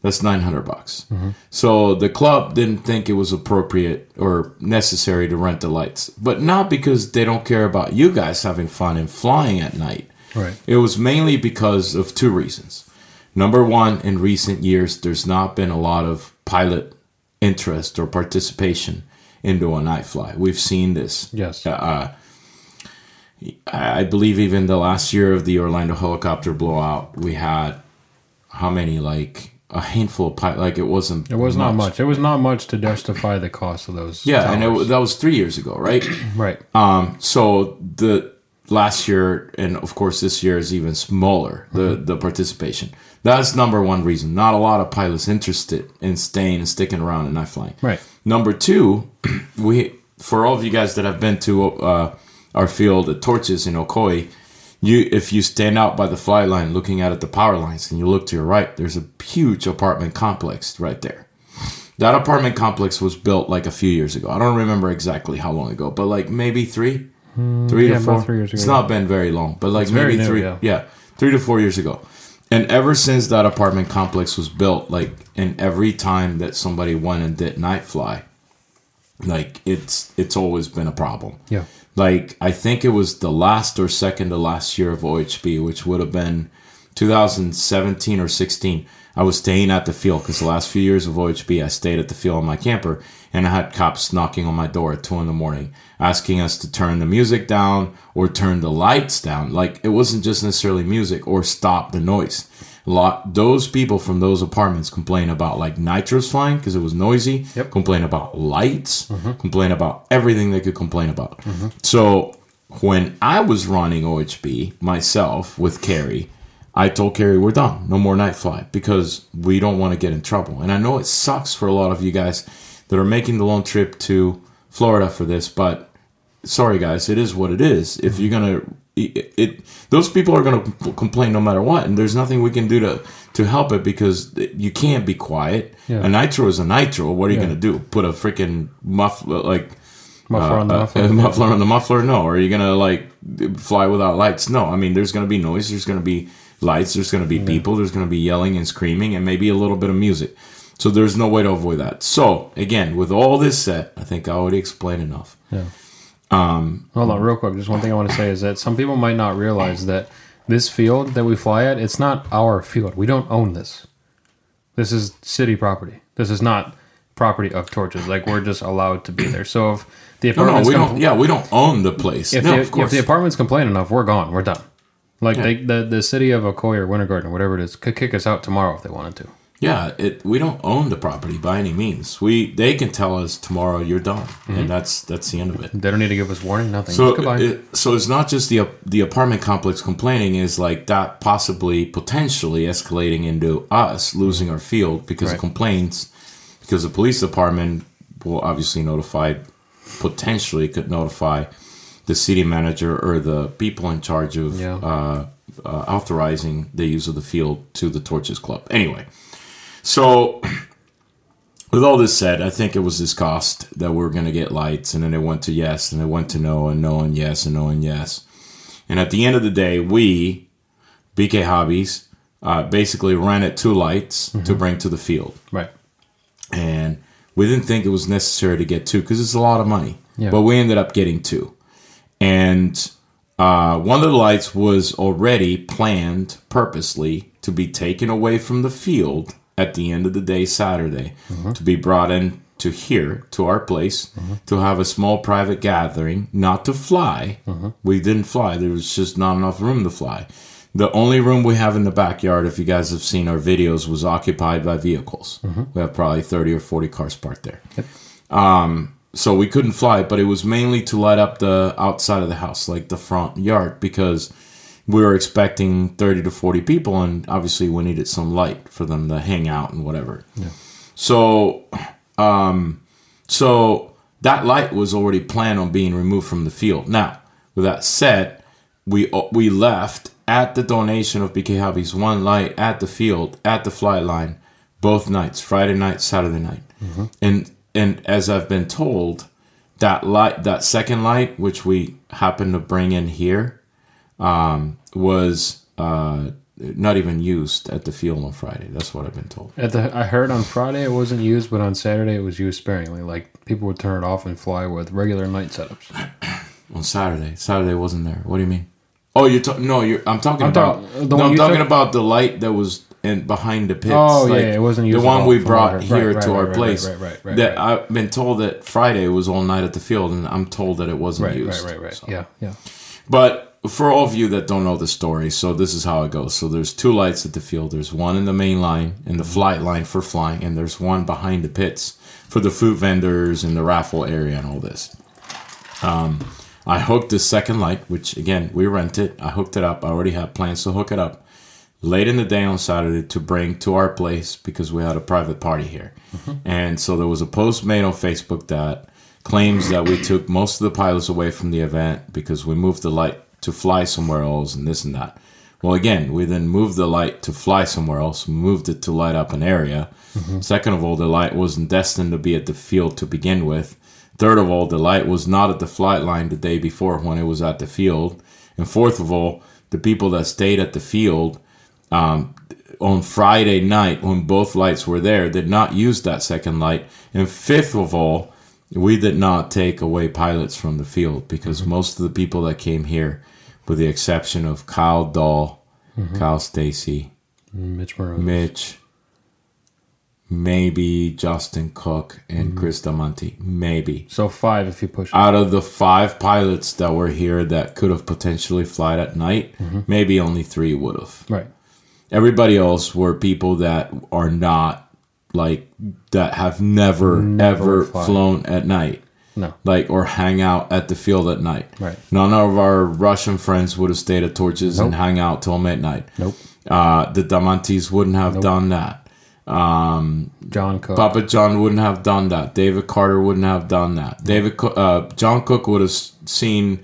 S1: That's 900 bucks. So the club didn't think it was appropriate or necessary to rent the lights, but not because they don't care about you guys having fun and flying at night.
S2: Right.
S1: It was mainly because of two reasons. Number one, in recent years, there's not been a lot of pilot interest or participation into a night fly. We've seen this.
S2: Yes.
S1: Uh, I believe even the last year of the Orlando helicopter blowout, we had how many? Like a handful of pilot. Like it wasn't.
S2: It was not much. It was not much to justify the cost of those.
S1: Yeah, and it,
S2: towers.
S1: that was three years ago, right?
S2: right.
S1: Um, so the last year and of course this year is even smaller the the participation. That's number one reason. Not a lot of pilots interested in staying and sticking around and not flying.
S2: Right.
S1: Number two, we for all of you guys that have been to uh, our field at Torches in Ocoee, you if you stand out by the fly line looking out at the power lines and you look to your right, there's a huge apartment complex right there. That apartment complex was built like a few years ago. I don't remember exactly how long ago, but like maybe three, hmm, three
S2: yeah,
S1: to four.
S2: three years ago, It's
S1: not been very long, but like
S2: very
S1: maybe
S2: new,
S1: three.
S2: yeah.
S1: yeah, three to four years ago. And ever since that apartment complex was built, like, and every time that somebody went and did night fly, like it's it's always been a problem.
S2: Yeah.
S1: Like I think it was the last or second to last year of OHB, which would have been 2017 or 16. I was staying at the field because the last few years of OHB, I stayed at the field on my camper, and I had cops knocking on my door at two in the morning, asking us to turn the music down or turn the lights down. Like it wasn't just necessarily music or stop the noise. Lot those people from those apartments complain about like nitros flying because it was noisy.
S2: Yep.
S1: Complain about lights. Mm-hmm. Complain about everything they could complain about. Mm-hmm. So when I was running OHB myself with Carrie, I told Carrie we're done, no more night fly because we don't want to get in trouble. And I know it sucks for a lot of you guys that are making the long trip to Florida for this, but sorry guys, it is what it is. If mm-hmm. you're gonna, it, it those people are gonna complain no matter what, and there's nothing we can do to to help it because you can't be quiet.
S2: Yeah.
S1: A nitro is a nitro. What are you
S2: Yeah.
S1: gonna do? Put a freaking muffler like
S2: Muffler on the
S1: uh,
S2: muffler.
S1: muffler on the muffler? No. Are you gonna like fly without lights? No. I mean, there's gonna be noise. There's gonna be lights. There's gonna be people. There's gonna be yelling and screaming, and maybe a little bit of music. So there's no way to avoid that. So again, with all this said, I think I already explained enough.
S2: Yeah. Um, Hold on, real quick. Just one thing I want to say is that some people might not realize that this field that we fly at, it's not our field. We don't own this. This is city property. This is not property of Torches. Like we're just allowed to be there. So if the
S1: No, no, we
S2: com-
S1: don't. Yeah, we don't own the place.
S2: if,
S1: no,
S2: the,
S1: of course.
S2: if the apartments complain enough, we're gone. We're done. Like they, the the city of Ocoee or Winter Garden or whatever it is could kick us out tomorrow if they wanted to.
S1: Yeah, it, we don't own the property by any means. We they can tell us tomorrow you're done,
S2: Mm-hmm.
S1: and that's that's the end of it.
S2: They don't need to give us warning. Nothing.
S1: So it, so it's not just the the apartment complex complaining is like that possibly potentially escalating into us losing our field because
S2: Right.
S1: of complaints because the police department will obviously notify potentially could notify the city manager or the people in charge of
S2: Yeah.
S1: uh, uh, authorizing the use of the field to the Torches Club. Anyway, so with all this said, I think it was discussed that we are going to get lights, and then it went to yes, and it went to no, and no, and yes, and no, and yes. And at the end of the day, we, BK Hobbies, uh, basically rented two lights to bring to the field.
S2: right.
S1: And we didn't think it was necessary to get two because it's a lot of money.
S2: Yeah.
S1: But we ended up getting two. And uh, one of the lights was already planned purposely to be taken away from the field at the end of the day, Saturday, mm-hmm. to be brought in to here, to our place, mm-hmm. to have a small private gathering, not to fly. Mm-hmm. We didn't fly. There was just not enough room to fly. The only room we have in the backyard, if you guys have seen our videos, was occupied by vehicles. We have probably 30 or 40 cars parked there um, so we couldn't fly but it was mainly to light up the outside of the house like the front yard because we were expecting 30 to 40 people and obviously we needed some light for them to hang out and whatever. So um so that light was already planned on being removed from the field. Now with that said we we left at the donation of bk hobbies one light at the field at the flight line both nights, Friday night, Saturday night. And and as I've been told, that light, that second light, which we happened to bring in here, um, was uh, not even used at the field on Friday. That's what I've been told.
S2: At the, I heard on Friday it wasn't used, but on Saturday it was used sparingly. Like people would turn it off and fly with regular night setups.
S1: On Saturday, Saturday wasn't there. What do you mean? Oh, you're talking? No, you're. I'm talking
S2: I'm
S1: about.
S2: talk-
S1: no,
S2: one
S1: I'm talking
S2: took-
S1: about the light that was in behind the pits.
S2: Oh, yeah, it wasn't used
S1: the one we brought here
S2: Right,
S1: to our
S2: right, right,
S1: place.
S2: right, right, right,
S1: that. I've been told that Friday was all night at the field, and I'm told that it wasn't used.
S2: right, right, right.
S1: So-
S2: Yeah, yeah.
S1: But for all of you that don't know the story, so this is how it goes. So there's two lights at the field. There's one in the main line, in the flight line for flying, and there's one behind the pits for the food vendors and the raffle area and all this. Um, I hooked the second light, which again we rented. I hooked it up. I already had plans to hook it up late in the day on Saturday to bring to our place because we had a private party here. And so there was a post made on Facebook that claims that we took most of the pilots away from the event because we moved the light to fly somewhere else and this and that. Well, again, we then moved the light to fly somewhere else, moved it to light up an area. Second of all, the light wasn't destined to be at the field to begin with. Third of all, the light was not at the flight line the day before when it was at the field. And fourth of all, the people that stayed at the field um, on Friday night when both lights were there did not use that second light. And fifth of all, we did not take away pilots from the field because most of the people that came here, with the exception of Kyle Dahl, mm-hmm. Kyle Stacy,
S2: Mitch Murrow.
S1: Mitch, maybe Justin Cook, and mm-hmm. Chris Damonte, maybe.
S2: So five if you push it.
S1: Out of the five pilots that were here that could have potentially flied at night, mm-hmm. maybe only three would have
S2: right.
S1: everybody else were people that are not like that have never,
S2: Never
S1: ever
S2: fly.
S1: flown at night
S2: No.
S1: like or hang out at the field at night
S2: Right.
S1: none of our russian friends would have stayed at torches and
S2: Nope.
S1: hang out till midnight
S2: Nope.
S1: uh, the Damontes wouldn't have done that um,
S2: John Cook.
S1: Papa John wouldn't have done that. David Carter wouldn't have done that. David, uh, John Cook would have seen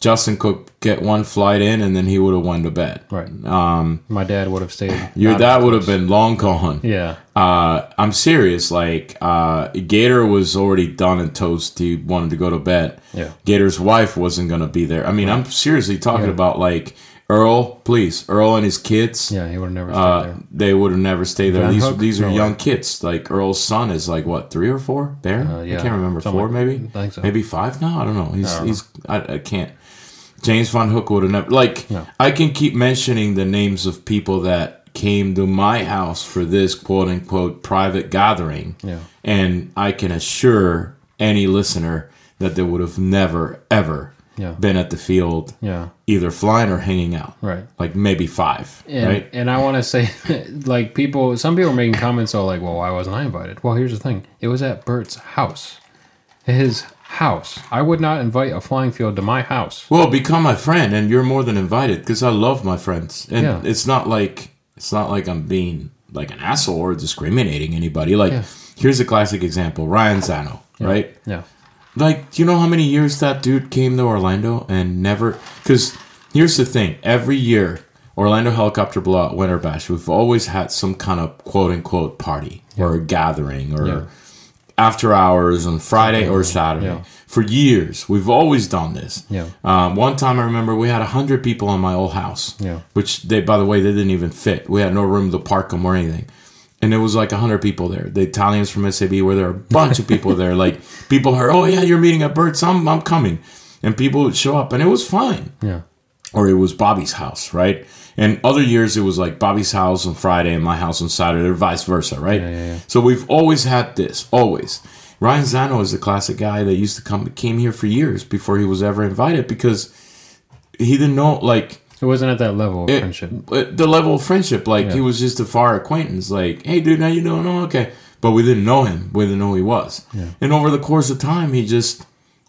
S1: Justin Cook get one flight in, and then he would have went to bed.
S2: Right.
S1: Um,
S2: My dad would have stayed.
S1: your dad would have been long gone.
S2: Yeah.
S1: Uh, I'm serious. Like uh, Gator was already done and toast. He wanted to go to bed.
S2: Yeah.
S1: Gator's wife wasn't gonna be there. I mean, I'm seriously talking
S2: Yeah.
S1: about like Earl. Please, Earl and his kids.
S2: Yeah, he would have never stayed
S1: Uh,
S2: there.
S1: they would have never stayed there.
S2: Van
S1: These
S2: Hook?
S1: these are
S2: No way.
S1: young kids. Like Earl's son is like what three or four? There,
S2: Uh,
S1: I can't remember
S2: Something
S1: four
S2: like-
S1: maybe.
S2: I think so.
S1: Maybe five now. I don't know. He's
S2: I don't
S1: he's I, I can't. James Van Hook would have never like.
S2: No.
S1: I can keep mentioning the names of people that came to my house for this quote unquote private gathering,
S2: Yeah.
S1: and I can assure any listener that they would have never ever
S2: Yeah.
S1: been at the field
S2: Yeah.
S1: either flying or hanging out.
S2: Right.
S1: Like maybe five.
S2: And,
S1: right.
S2: and I want to say, like, people, some people are making comments, all like, well, why wasn't I invited? Well, here's the thing it was at Bert's house. His house. I would not invite a flying field to my house.
S1: Well, become my friend, and you're more than invited because I love my friends, and
S2: Yeah.
S1: it's not like it's not like I'm being like an asshole or discriminating anybody. Like,
S2: Yeah.
S1: here's a classic example: Ryan Zano, right?
S2: Yeah.
S1: Like, do you know how many years that dude came to Orlando and never? Because here's the thing: every year, Orlando Helicopter Blowout Winter Bash, we've always had some kind of quote unquote party or a gathering or. After hours on Friday or Saturday.
S2: Yeah.
S1: For years, we've always done this.
S2: Yeah.
S1: Um, one time I remember we had hundred people in my old house.
S2: Yeah.
S1: Which they, by the way, they didn't even fit. We had no room to park them or anything. And it was like hundred people there. The Italians from SAB were there. A bunch of people there. Like people heard, oh yeah, you're meeting at Bert's. I'm I'm coming. And people would show up, and it was fine
S2: Yeah.
S1: or it was Bobby's house, right? And other years it was like Bobby's house on Friday and my house on Saturday, or vice versa, right?
S2: Yeah, yeah, yeah.
S1: So we've always had this, always. Ryan Zano is the classic guy that used to come, came here for years before he was ever invited because he didn't know, like,
S2: It wasn't at that level of
S1: it-
S2: friendship.
S1: uh, the level of friendship. Like, he was just a far acquaintance. Like, hey, dude, how you doing? Oh, okay. But we didn't know him. We didn't know who he was. And over the course of time, he just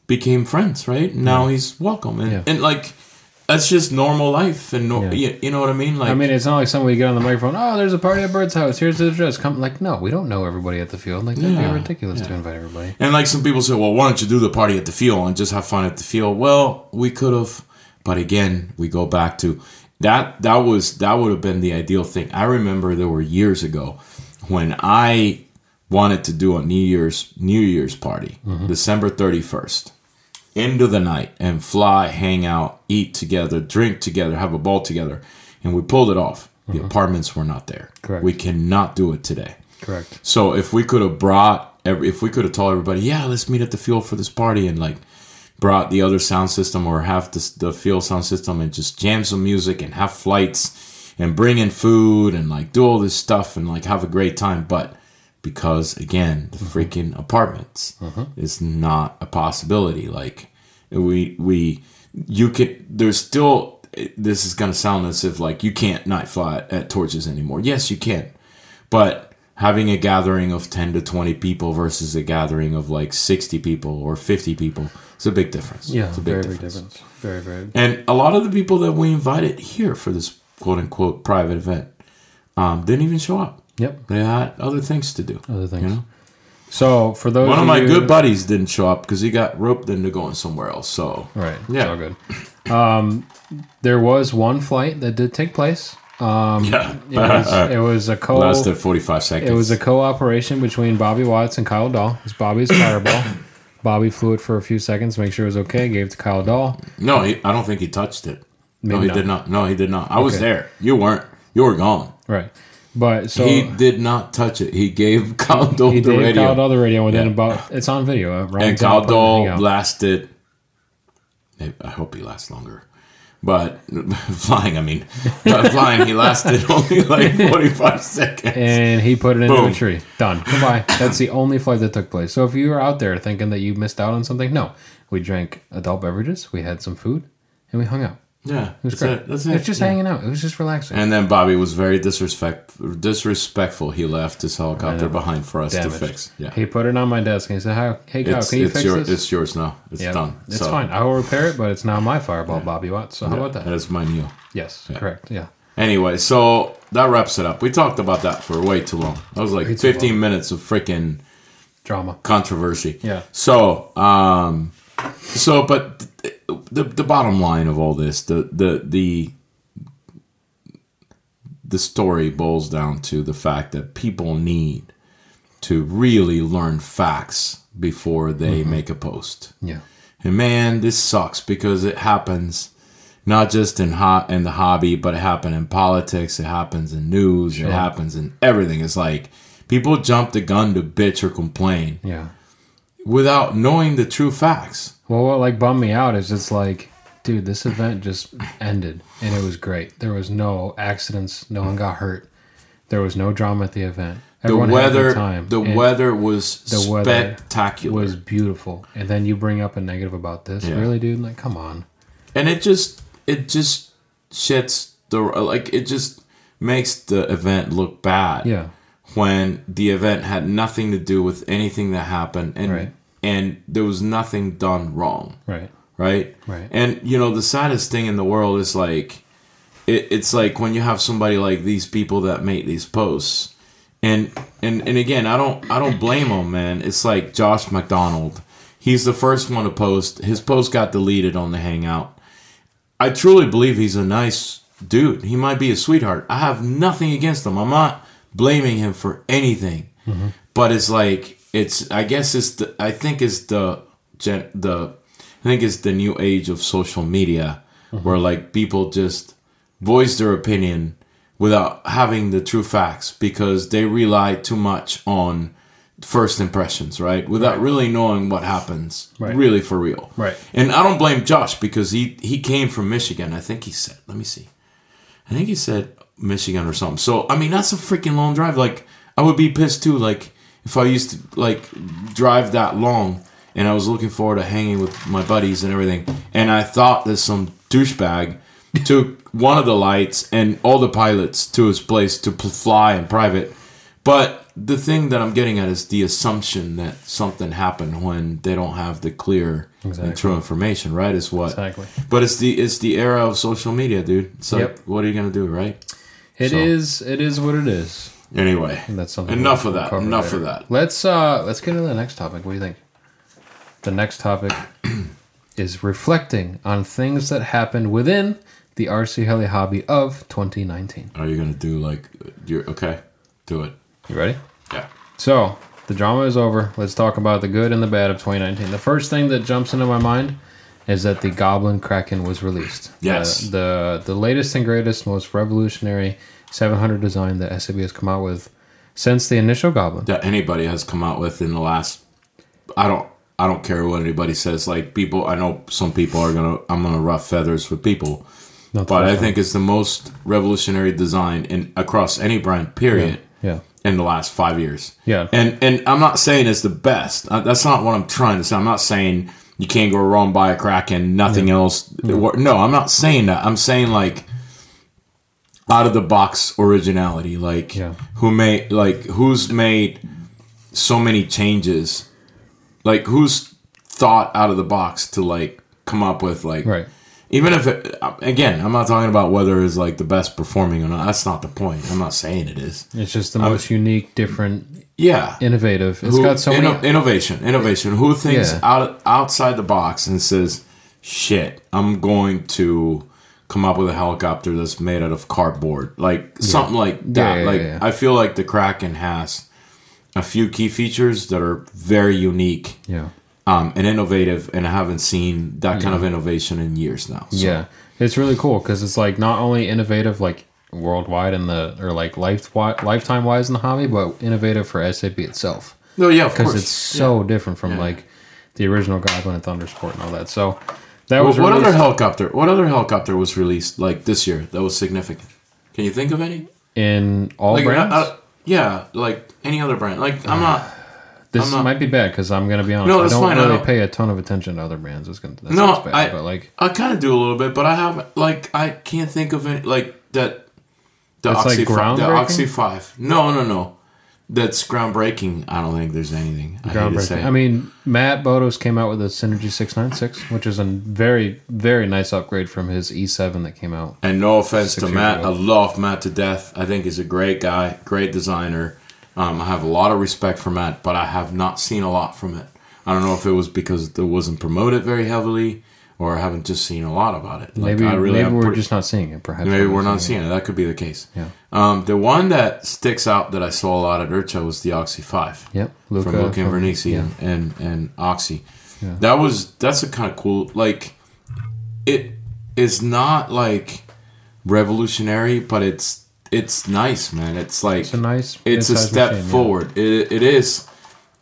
S1: became friends, right? Now he's welcome. And, and like, that's just normal life. And no,
S2: Yeah.
S1: you, you know what I mean? Like,
S2: I mean, it's not like somebody get on the microphone. Oh, there's a party at Bert's house. Here's the address. Come, like, no, we don't know everybody at the field. Like, that'd
S1: Yeah,
S2: be ridiculous to invite everybody.
S1: And like some people say, well, why don't you do the party at the field and just have fun at the field? Well, we could have, but again, we go back to that that was that would have been the ideal thing. I remember there were years ago when I wanted to do a New Year's New Year's party, mm-hmm. December 31st. Into the night and fly, hang out, eat together, drink together, have a ball together. And we pulled it off. The mm-hmm. apartments were not there.
S2: Correct.
S1: We cannot do it today.
S2: Correct.
S1: So if we could have brought, every, if we could have told everybody, yeah, let's meet at the field for this party, and like brought the other sound system or have the, the field sound system and just jam some music and have flights and bring in food and like do all this stuff and like have a great time, but because again, the freaking apartments is not a possibility. Like we we you could there's still this is gonna sound as if like you can't night fly at, at torches anymore. Yes, you can, but having a gathering of 10 to 20 people versus a gathering of like 60 people or 50 people it's a big difference
S2: Yeah,
S1: it's a big
S2: very
S1: difference.
S2: big difference. Very very.
S1: and a lot of the people that we invited here for this quote unquote private event um, didn't even show up
S2: Yep.
S1: they had other things to do
S2: Other things.
S1: you know
S2: So for those
S1: one of
S2: of
S1: my
S2: you-
S1: good buddies didn't show up because he got roped into going somewhere else so
S2: Right.
S1: Yeah.
S2: It's all good. Um, there was one flight that did take place. Um,
S1: yeah
S2: it, was, it was a co.
S1: lasted 45 seconds
S2: It was a cooperation between Bobby Watts and Kyle Dahl. It's Bobby's fireball. Bobby flew it for a few seconds, make sure it was okay. Gave it to Kyle Dahl.
S1: no he, i don't think he touched it no he
S2: not.
S1: did not no he did not i was there you weren't you were gone
S2: Right. But so
S1: he did not touch it. He gave Kyle Dahl
S2: he
S1: the
S2: did
S1: radio.
S2: Kyle Dahl the radio, then
S1: Yeah.
S2: about it's on video. Uh, Ryan
S1: and
S2: Dow put it in
S1: Caldo
S2: Hangout.
S1: lasted. I hope he lasts longer. But flying, I mean, flying, he lasted only like 45 seconds.
S2: and he put it into
S1: Boom.
S2: a tree. Done. Goodbye. That's the only flight that took place. So if you were out there thinking that you missed out on something, no. We drank adult beverages, we had some food, and we hung out.
S1: Yeah,
S2: It was
S1: that's
S2: great.
S1: it. That's
S2: It
S1: it.
S2: was just
S1: Yeah.
S2: hanging out. It was just relaxing.
S1: And then Bobby was very disrespect disrespectful. He left his helicopter behind for us
S2: Damaged.
S1: to fix. Yeah,
S2: He put it on my desk and he said, "Hi- "Hey, Kyle,
S1: it's,
S2: can you
S1: it's
S2: fix
S1: your,
S2: this?"
S1: it's yours now. It's
S2: Yeah,
S1: done.
S2: It's
S1: So,
S2: fine. I will repair it, but it's now my fireball, Bobby Watts. So how about that?
S1: That is my new.
S2: Yes, correct. Yeah.
S1: Anyway, so that wraps it up. We talked about that for way too long. That was like
S2: Way
S1: 15 minutes of freaking
S2: Drama.
S1: controversy.
S2: Yeah.
S1: So, um, so, but th- the the bottom line of all this, the the the the story boils down to the fact that people need to really learn facts before they mm-hmm. make a post.
S2: Yeah.
S1: And man, this sucks because it happens not just in ho- in the hobby, but it happens in politics. It happens in news. It happens in everything. It's like people jump the gun to bitch or complain
S2: Yeah.
S1: without knowing the true facts.
S2: Well, what like bummed me out is it's like, dude, this event just ended and it was great. There was no accidents. No one got hurt. There was no drama at the event.
S1: The
S2: Everyone a
S1: weather,
S2: time.
S1: the weather was
S2: the weather
S1: spectacular,
S2: was beautiful. And then you bring up a negative about this,
S1: Yeah.
S2: really, dude? Like, come on.
S1: and it just it just shits the like it just makes the event look bad.
S2: Yeah.
S1: when the event had nothing to do with anything that happened and
S2: Right.
S1: And there was nothing done wrong.
S2: Right.
S1: right?
S2: Right.
S1: and you know the saddest thing in the world is like it, it's like when you have somebody like these people that make these posts. And and and again i don't i don't blame them man. It's like josh mcdonald. He's the first one to post. His post got deleted on the hangout. I truly believe he's a nice dude. He might be a sweetheart. I have nothing against him. I'm not blaming him for anything. Mm-hmm. But it's like it's i guess it's the i think it's the gen the i think it's the new age of social media mm-hmm. where like people just voice their opinion without having the true facts because they rely too much on first impressions right without really knowing what happens
S2: Right.
S1: really for real
S2: Right.
S1: and i don't blame josh because he he came from michigan i think he said let me see I think he said Michigan or something. So I mean, that's a freaking long drive. Like I would be pissed too. Like if I used to like drive that long and I was looking forward to hanging with my buddies and everything, and I thought that some douchebag took one of the lights and all the pilots to his place to pl- fly in private. But the thing that I'm getting at is the assumption that something happened when they don't have the clear
S2: Exactly.
S1: and true information, right? Is what
S2: Exactly.
S1: but it's the it's the era of social media, dude. Like,
S2: Yep.
S1: what are you gonna do, right?
S2: It
S1: So-
S2: is. It is what it is.
S1: Anyway,
S2: that's something.
S1: enough
S2: we'll
S1: of that. Enough
S2: later.
S1: of that.
S2: Let's uh let's get into the next topic. What do you think? The next topic is reflecting on things that happened within the RC Heli Hobby of 2019.
S1: Are you gonna do like you're okay? Do it.
S2: You ready?
S1: Yeah.
S2: So, the drama is over. Let's talk about the good and the bad of 2019. The first thing that jumps into my mind is that the Goblin Kraken was released.
S1: Yes.
S2: The, the latest and greatest, most revolutionary 700 design that SAB has come out with since the initial Goblin.
S1: That anybody has come out with in the last. I don't. I don't care what anybody says. Like people, I know some people are gonna. I'm gonna rough feathers with people,
S2: Not
S1: but I
S2: first
S1: think it's the most revolutionary design in across any brand. Period.
S2: Yeah.
S1: In the last five years.
S2: Yeah.
S1: And and I'm not saying it's the best. Uh, That's not what I'm trying to say. I'm not saying you can't go wrong by a Kraken Nothing else. No, I'm not saying that. I'm saying like out of the box originality. Like
S2: Yeah.
S1: who made like who's made so many changes. Like who's thought out of the box to like come up with like
S2: Right.
S1: even if it again i'm not talking about whether it's like the best performing or not that's not the point i'm not saying it is
S2: It's just the most unique, different,
S1: yeah
S2: innovative. It's
S1: who-
S2: got so
S1: inno-
S2: many.
S1: innovation innovation who thinks
S2: Yeah.
S1: out outside the box and says shit i'm going to come up with a helicopter that's made out of cardboard like something like that
S2: yeah,
S1: like
S2: yeah.
S1: i feel like the kraken has a few key features that are very unique
S2: Yeah.
S1: um, and innovative and i haven't seen that kind of innovation in years now so.
S2: Yeah, it's really cool because it's like not only innovative like worldwide in the or like life lifetime wise in the hobby, but innovative for SAB itself
S1: no yeah
S2: because it's so different from
S1: Yeah.
S2: like the original Goblin and Thunder Sport and all that. So that
S1: What,
S2: was
S1: what other helicopter? What other helicopter was released like this year that was significant? Can you think of any?
S2: in all
S1: Like,
S2: brands.
S1: uh, yeah, like any other brand. Like I'm not.
S2: this
S1: I'm not-
S2: might be bad because I'm gonna be honest.
S1: No,
S2: I don't
S1: fine, I
S2: really
S1: don't-
S2: pay a ton of attention to other brands. It's gonna that
S1: No,
S2: bad,
S1: I-
S2: but like
S1: I kind of do a little bit, but I haven't. Like I can't think of any. Like that. The
S2: It's, like,
S1: Oxy Five. The? Oxy Five. No, no, no. That's groundbreaking. I don't think there's anything. I
S2: groundbreaking.
S1: say.
S2: I mean, Matt Botos came out with a Synergy six nine six, which is a very very nice upgrade from his E seven that came out.
S1: And no offense to Matt,
S2: ago.
S1: I love Matt to death. I think he's a great guy, great designer. Um, I have a lot of respect for Matt, but I have not seen a lot from it. I don't know if it was because it wasn't promoted very heavily, or I haven't just seen a lot about it. Like,
S2: Maybe
S1: I really
S2: maybe we're
S1: pretty-
S2: just not seeing it. Perhaps
S1: maybe we're not
S2: seeing
S1: seeing it. That could be the case.
S2: Yeah.
S1: Um, the one that sticks out that I saw a lot at IRCHA was the Oxy Five
S2: Yep, Luca
S1: from Luca and
S2: from-
S1: Vernici
S2: yeah.
S1: and, and and Oxy.
S2: Yeah.
S1: That was that's a kind of cool like it is not like revolutionary, but it's it's nice, man. It's like
S2: It's a nice.
S1: it's a step
S2: machine, yeah.
S1: forward. It it is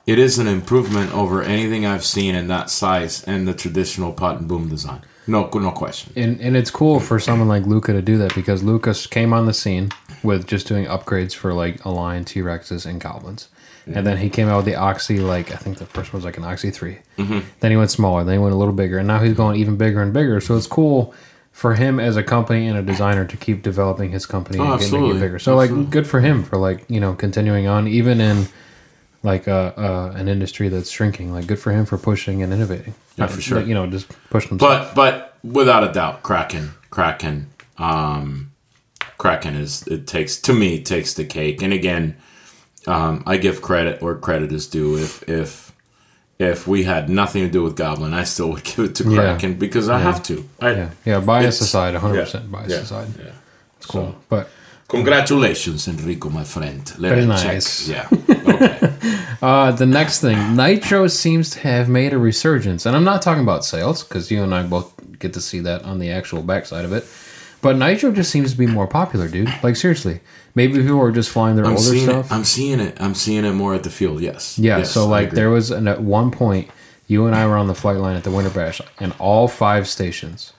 S1: it is an improvement over anything I've seen in that size and the traditional pot and boom design. No no question.
S2: And and it's cool for someone like Luca to do that because Lucas came on the scene with just doing upgrades for like Align T Rexes and Goblins. And then he came out with the Oxy, like I think the first one was like an Oxy 3
S1: Mm-hmm.
S2: Then he went smaller. Then he went a little bigger, and now he's going even bigger and bigger. So it's cool for him as a company and a designer to keep developing his company
S1: Oh,
S2: and getting
S1: absolutely.
S2: it bigger. So like good for him for like you know continuing on even in like uh, uh, an industry that's shrinking. Like good for him for pushing and innovating.
S1: Yeah, for sure.
S2: Like, you know, just pushing himself.
S1: But but without a doubt, Kraken Kraken um Kraken is it takes to me takes the cake. And again, um, I give credit where credit is due. If if if we had nothing to do with Goblin, I still would give it to
S2: Yeah.
S1: Kraken because I have to. I,
S2: Yeah, yeah. Bias aside, 100% bias
S1: yeah,
S2: aside.
S1: yeah.
S2: It's cool, but
S1: Congratulations, Enrico, my friend. Let
S2: Very
S1: me check.
S2: nice.
S1: Yeah. Okay.
S2: uh, the next thing, Nitro seems to have made a resurgence, and I'm not talking about sales because you and I both get to see that on the actual backside of it. But Nitro just seems to be more popular, dude. Like seriously, maybe people are just flying their
S1: I'm
S2: older stuff.
S1: it. I'm seeing it. I'm seeing it more at the field. Yes.
S2: yeah,
S1: Yes,
S2: so like there was an, at one point, you and I were on the flight line at the Winter Bash, and all five stations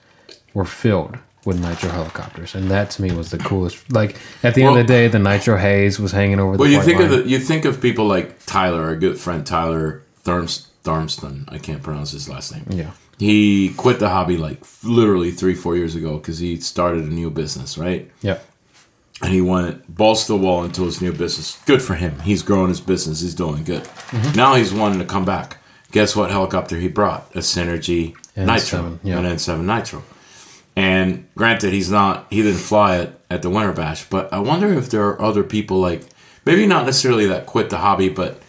S2: were filled with Nitro helicopters, and that to me was the coolest. Like at the end of the day, the Nitro haze was hanging over the.
S1: Well, you think
S2: line.
S1: of the, you think of people like Tyler, our good friend Tyler Therms, Tharmston. I can't pronounce his last name.
S2: Yeah.
S1: He quit the hobby like literally three, four years ago because he started a new business, right?
S2: Yeah.
S1: And he went balls to the wall into his new business. Good for him. He's growing his business. He's doing good.
S2: Mm-hmm.
S1: Now he's wanting to come back. Guess what helicopter he brought? A Synergy
S2: N7,
S1: Nitro,
S2: yeah.
S1: an N7 Nitro. And granted, he's not. He didn't fly it at the Winter Bash, but I wonder if there are other people like maybe not necessarily that quit the hobby, but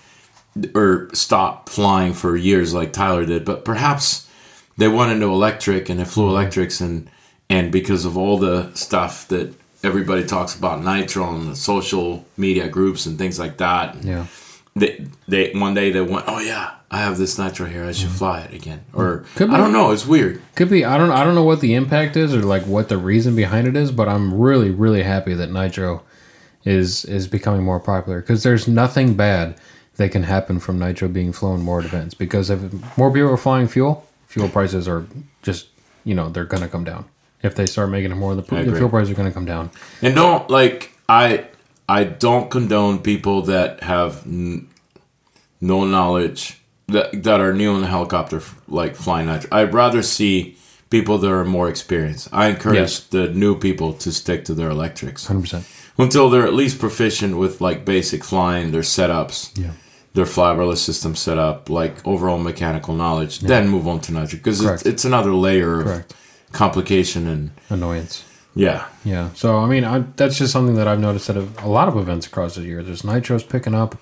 S1: or stopped flying for years like Tyler did, but perhaps they went into electric and they flew mm-hmm. electrics and and because of all the stuff that everybody talks about nitro on the social media groups and things like that,
S2: Yeah.
S1: They they one day they went, oh yeah, I have this nitro here, I should fly it again, or
S2: Mm-hmm. Could
S1: I don't know, it's weird.
S2: Could be. I don't. I don't know what the impact is or like what the reason behind it is, but I'm really, really happy that Nitro is is becoming more popular because there's nothing bad that can happen from Nitro being flown more at events. Because if more people are flying fuel, fuel prices are just you know they're gonna come down. If they start making it more, the, the fuel prices are gonna come down.
S1: And don't like I I don't condone people that have n- no knowledge that that are new in the helicopter like flying nitro. I'd rather see people that are more experienced. I encourage
S2: Yes.
S1: the new people to stick to their electrics
S2: Hundred percent.
S1: until they're at least proficient with like basic flying, their setups,
S2: Yeah.
S1: their flybarless system setup, like overall mechanical knowledge. Then move on to nitro because it's, it's another layer of
S2: Correct.
S1: complication and
S2: Annoyance.
S1: yeah.
S2: Yeah. So I mean, I, that's just something that I've noticed at a, a lot of events across the year. There's nitros picking up,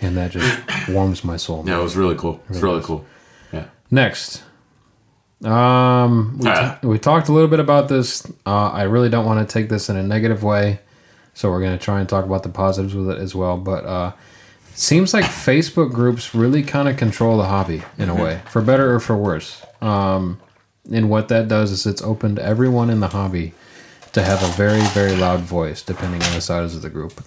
S2: and that just warms my soul.
S1: Yeah, it was really cool. It's really cool. Yeah.
S2: Next, um, we, ta- we talked a little bit about this. Uh, I really don't want to take this in a negative way, so we're going to try and talk about the positives with it as well. But uh, seems like Facebook groups really kind of control the hobby in a way, for better or for worse. Um, and what that does is it's opened everyone in the hobby to have a very, very loud voice, depending on the size of the group.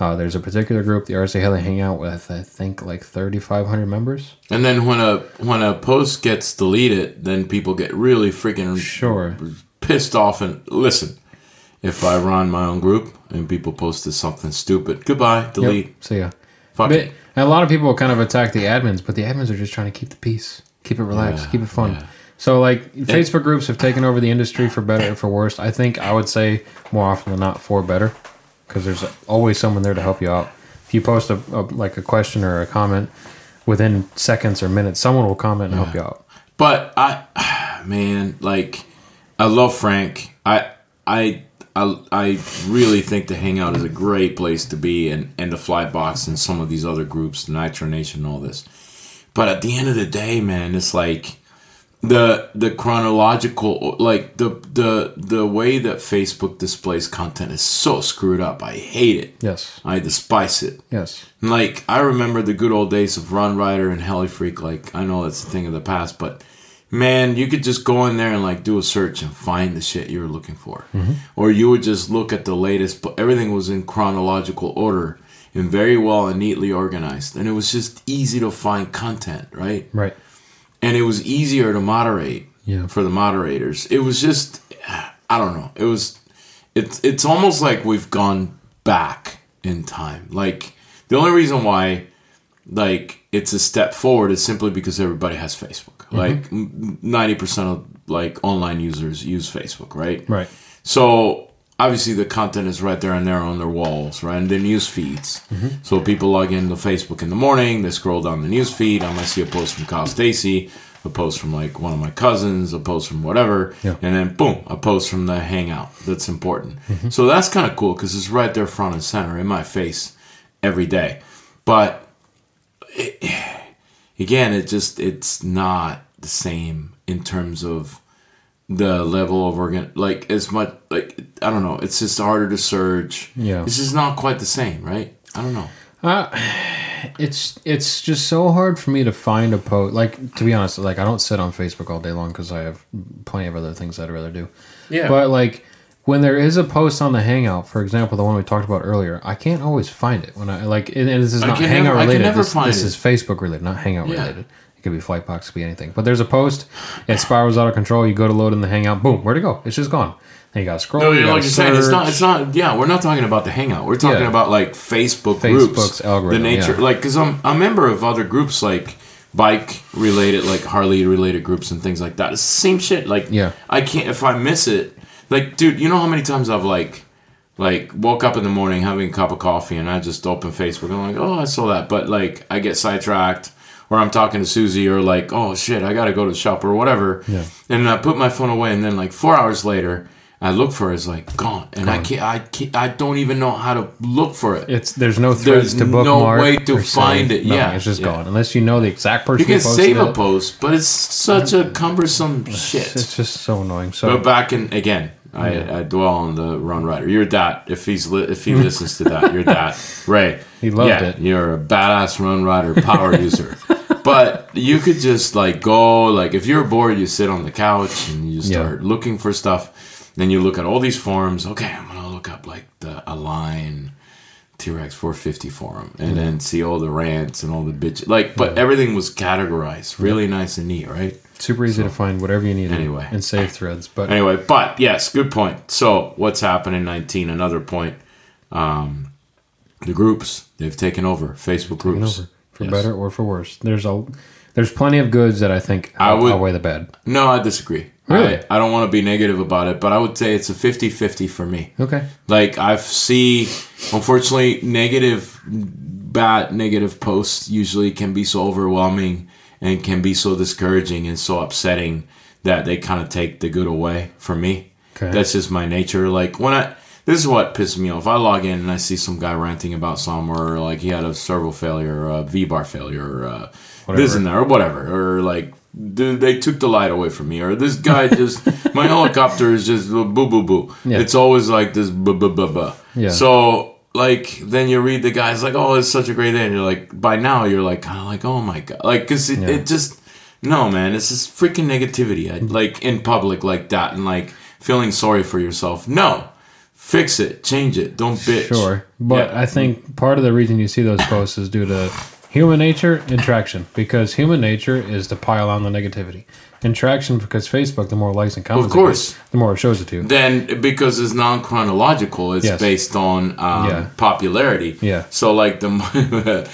S2: Uh, there's a particular group, the RSA RC hang out with I think like 3,500 members.
S1: And then when a when a post gets deleted, then people get really freaking
S2: Sure.
S1: pissed off and listen. If I run my own group and people posted something stupid, goodbye, delete.
S2: Yep. So yeah.
S1: Fuck
S2: But,
S1: it.
S2: and a lot of people kind of attack the admins, but the admins are just trying to keep the peace, keep it relaxed,
S1: Yeah,
S2: keep it fun.
S1: yeah.
S2: So like Facebook groups have taken over the industry for better or for worse. I think I would say more often than not for better, because there's always someone there to help you out. If you post a, a like a question or a comment within seconds or minutes, someone will comment and help you out.
S1: But I, man, like, I love Frank. I, I, I, I really think the Hangout is a great place to be, and and the Flybox and some of these other groups, the Nitro Nation, and all this. But at the end of the day, man, it's like the the chronological, like the the the way that Facebook displays content is so screwed up. I hate it.
S2: Yes.
S1: I despise it.
S2: Yes.
S1: Like I remember the good old days of RunRyder and Heli Freak. Like I know that's a thing of the past, but man, you could just go in there and like do a search and find the shit you were looking for, mm-hmm. or you would just look at the latest. But everything was in chronological order and very well and neatly organized, and it was just easy to find content, right?
S2: Right.
S1: And it was easier to moderate
S2: Yeah.
S1: for the moderators. It was just, I don't know. It was, it's it's almost like we've gone back in time. Like the only reason why, like it's a step forward is simply because everybody has Facebook. Mm-hmm. Like ninety percent of like online users use Facebook, right?
S2: Right.
S1: So obviously the content is right there and there on their walls, right? And the news feeds. Mm-hmm. So people log into Facebook in the morning, they scroll down the news feed. I might see a post from Kyle Stacy, a post from like one of my cousins, a post from whatever,
S2: Yeah.
S1: and then boom, a post from the Hangout. That's important. Mm-hmm. So that's kind of cool because it's right there front and center in my face every day. But it, again, it just it's not the same in terms of the level of organ like as much like I don't know. It's just harder to search.
S2: Yeah.
S1: This is not quite the same, right? I don't know.
S2: Uh, it's it's just so hard for me to find a post. Like to be honest, like I don't sit on Facebook all day long because I have plenty of other things I'd rather do.
S1: Yeah.
S2: But like when there is a post on the Hangout, for example, the one we talked about earlier, I can't always find it. When I like, and and this is not Hangout
S1: never-
S2: related. this this is Facebook related, not Hangout
S1: Yeah.
S2: related. It could be Flightbox, could be anything. But there's a post, it spirals out of control. You go to load in the Hangout, boom, where'd it go? It's just gone. Then you got to scroll.
S1: No,
S2: you
S1: like you're saying, it's not. It's not. Yeah, we're not talking about the Hangout. We're talking
S2: Yeah.
S1: about like Facebook
S2: Facebook's
S1: groups,
S2: algorithm,
S1: the nature,
S2: yeah.
S1: like because I'm a member of other groups like bike related, like Harley related groups and things like that. It's the same shit. Like,
S2: Yeah.
S1: I can't if I miss it. Like, dude, you know how many times I've like, like woke up in the morning having a cup of coffee and I just open Facebook and I'm like, oh, I saw that, but like I get sidetracked. Or I'm talking to Susie, or like, oh shit, I gotta go to the shop or whatever.
S2: Yeah.
S1: And I put my phone away, and then like four hours later, I look for it, it's like gone, and I can't, I can't, I don't even know how to look for it.
S2: It's there's no threads
S1: There's
S2: to
S1: no
S2: bookmark.
S1: way to find
S2: save.
S1: it.
S2: Nothing.
S1: Yeah,
S2: it's just
S1: yeah.
S2: gone unless you know the exact person.
S1: You can save a
S2: it.
S1: post, but it's such a cumbersome shit.
S2: It's just so annoying. So
S1: But back and again, I,
S2: Yeah.
S1: I dwell on the RunRyder. Your dad, if he's li- if he listens to that, your dad, Ray.
S2: He loved
S1: yeah,
S2: it.
S1: You're a badass RunRyder power user. But you could just like go like if you're bored, you sit on the couch and you
S2: Yeah.
S1: start looking for stuff. Then you look at all these forums. Okay, I'm gonna look up like the Align T-Rex 450 forum, and then see all the rants and all the bitch. Like, but everything was categorized, really nice and neat, right?
S2: super easy to find whatever you need
S1: Anyway.
S2: and save threads. But
S1: Anyway, but yes, good point. So what's happened in 19? Another point. Um, the groups they've taken over. Facebook groups.
S2: over for
S1: Yes.
S2: better or for worse. There's a there's plenty of goods that I think
S1: I would-
S2: outweigh the bad.
S1: No, I disagree.
S2: Really?
S1: I, I don't want to be negative about it, but I would say it's a 50-50 for me.
S2: Okay.
S1: Like I've see, unfortunately, negative, bad negative posts usually can be so overwhelming and can be so discouraging and so upsetting that they kind of take the good away from me.
S2: Okay.
S1: That's just my nature. Like when I, this is what pisses me off. I log in and I see some guy ranting about some, or like he had a servo failure, or a V bar failure, or uh, this and that, or whatever, or like they took the light away from me, or this guy just my helicopter is just boo boo boo.
S2: Yeah.
S1: It's always like this boo boo boo boo.
S2: Yeah.
S1: So like then you read the guys like, oh, it's such a great day, and you're like, by now you're like kind of like, oh my god, like because it,
S2: Yeah.
S1: it just no man, it's just freaking negativity, I, mm-hmm. like in public like that, and like feeling sorry for yourself. No, fix it, change it, don't bitch.
S2: Sure. But
S1: Yeah.
S2: I think part of the reason you see those posts is due to human nature interaction because human nature is to pile on the negativity. Interaction because Facebook, the more likes and comments, it
S1: course.
S2: gets, the more it shows it to you.
S1: then because it's non chronological, it's
S2: Yes.
S1: based on um,
S2: Yeah.
S1: popularity.
S2: Yeah.
S1: So like the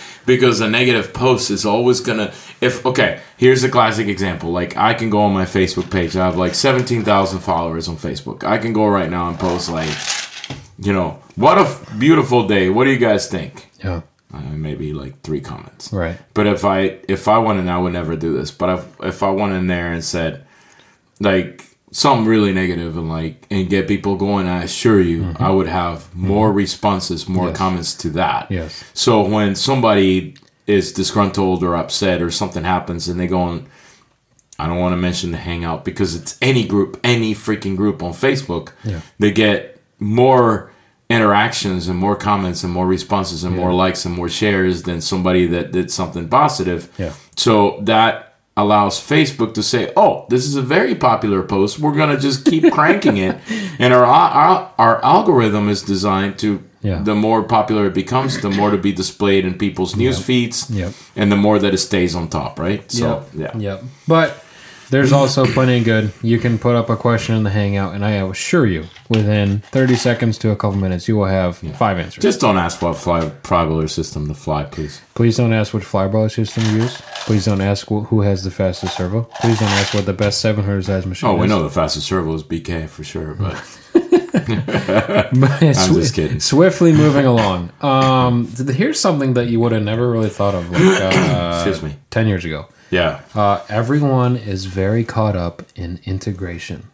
S1: because a negative post is always gonna if okay here's a classic example like I can go on my Facebook page I have like seventeen thousand followers on Facebook I can go right now and post like you know what a f- beautiful day what do you guys think
S2: Yeah.
S1: Uh, maybe like three comments
S2: Right.
S1: but if I if I went in, I would never do this. But if if I went in there and said like something really negative and like and get people going, I assure you, I would have more responses, more
S2: Mm-hmm. Yes.
S1: comments to that.
S2: Yes.
S1: So when somebody is disgruntled or upset or something happens and they go on, I don't want to mention the Hangout because it's any group, any freaking group on Facebook.
S2: Yeah.
S1: They get more interactions and more comments and more responses and more likes and more shares than somebody that did something positive.
S2: Yeah.
S1: So that allows Facebook to say, "Oh, this is a very popular post. We're gonna just keep cranking it," and our our, our algorithm is designed to.
S2: Yeah.
S1: The more popular it becomes, the more to be displayed in people's news feeds,
S2: Yep.
S1: and the more that it stays on top, right? So, yeah.
S2: Yep. But there's also plenty of good. You can put up a question in the Hangout, and I assure you, within 30 seconds to a couple minutes, you will have five answers.
S1: Just don't ask what fly fiber system to fly, please.
S2: Please don't ask which flybarless system you use. Please don't ask wh- who has the fastest servo. Please don't ask what the best 700 size machine
S1: Oh,
S2: is.
S1: we know the fastest servo is BK for sure, But I'm just kidding.
S2: Swiftly moving along. Um, here's something that you would have never really thought of like uh,
S1: excuse me.
S2: 10 years ago.
S1: Yeah,
S2: Uh, everyone is very caught up in integration.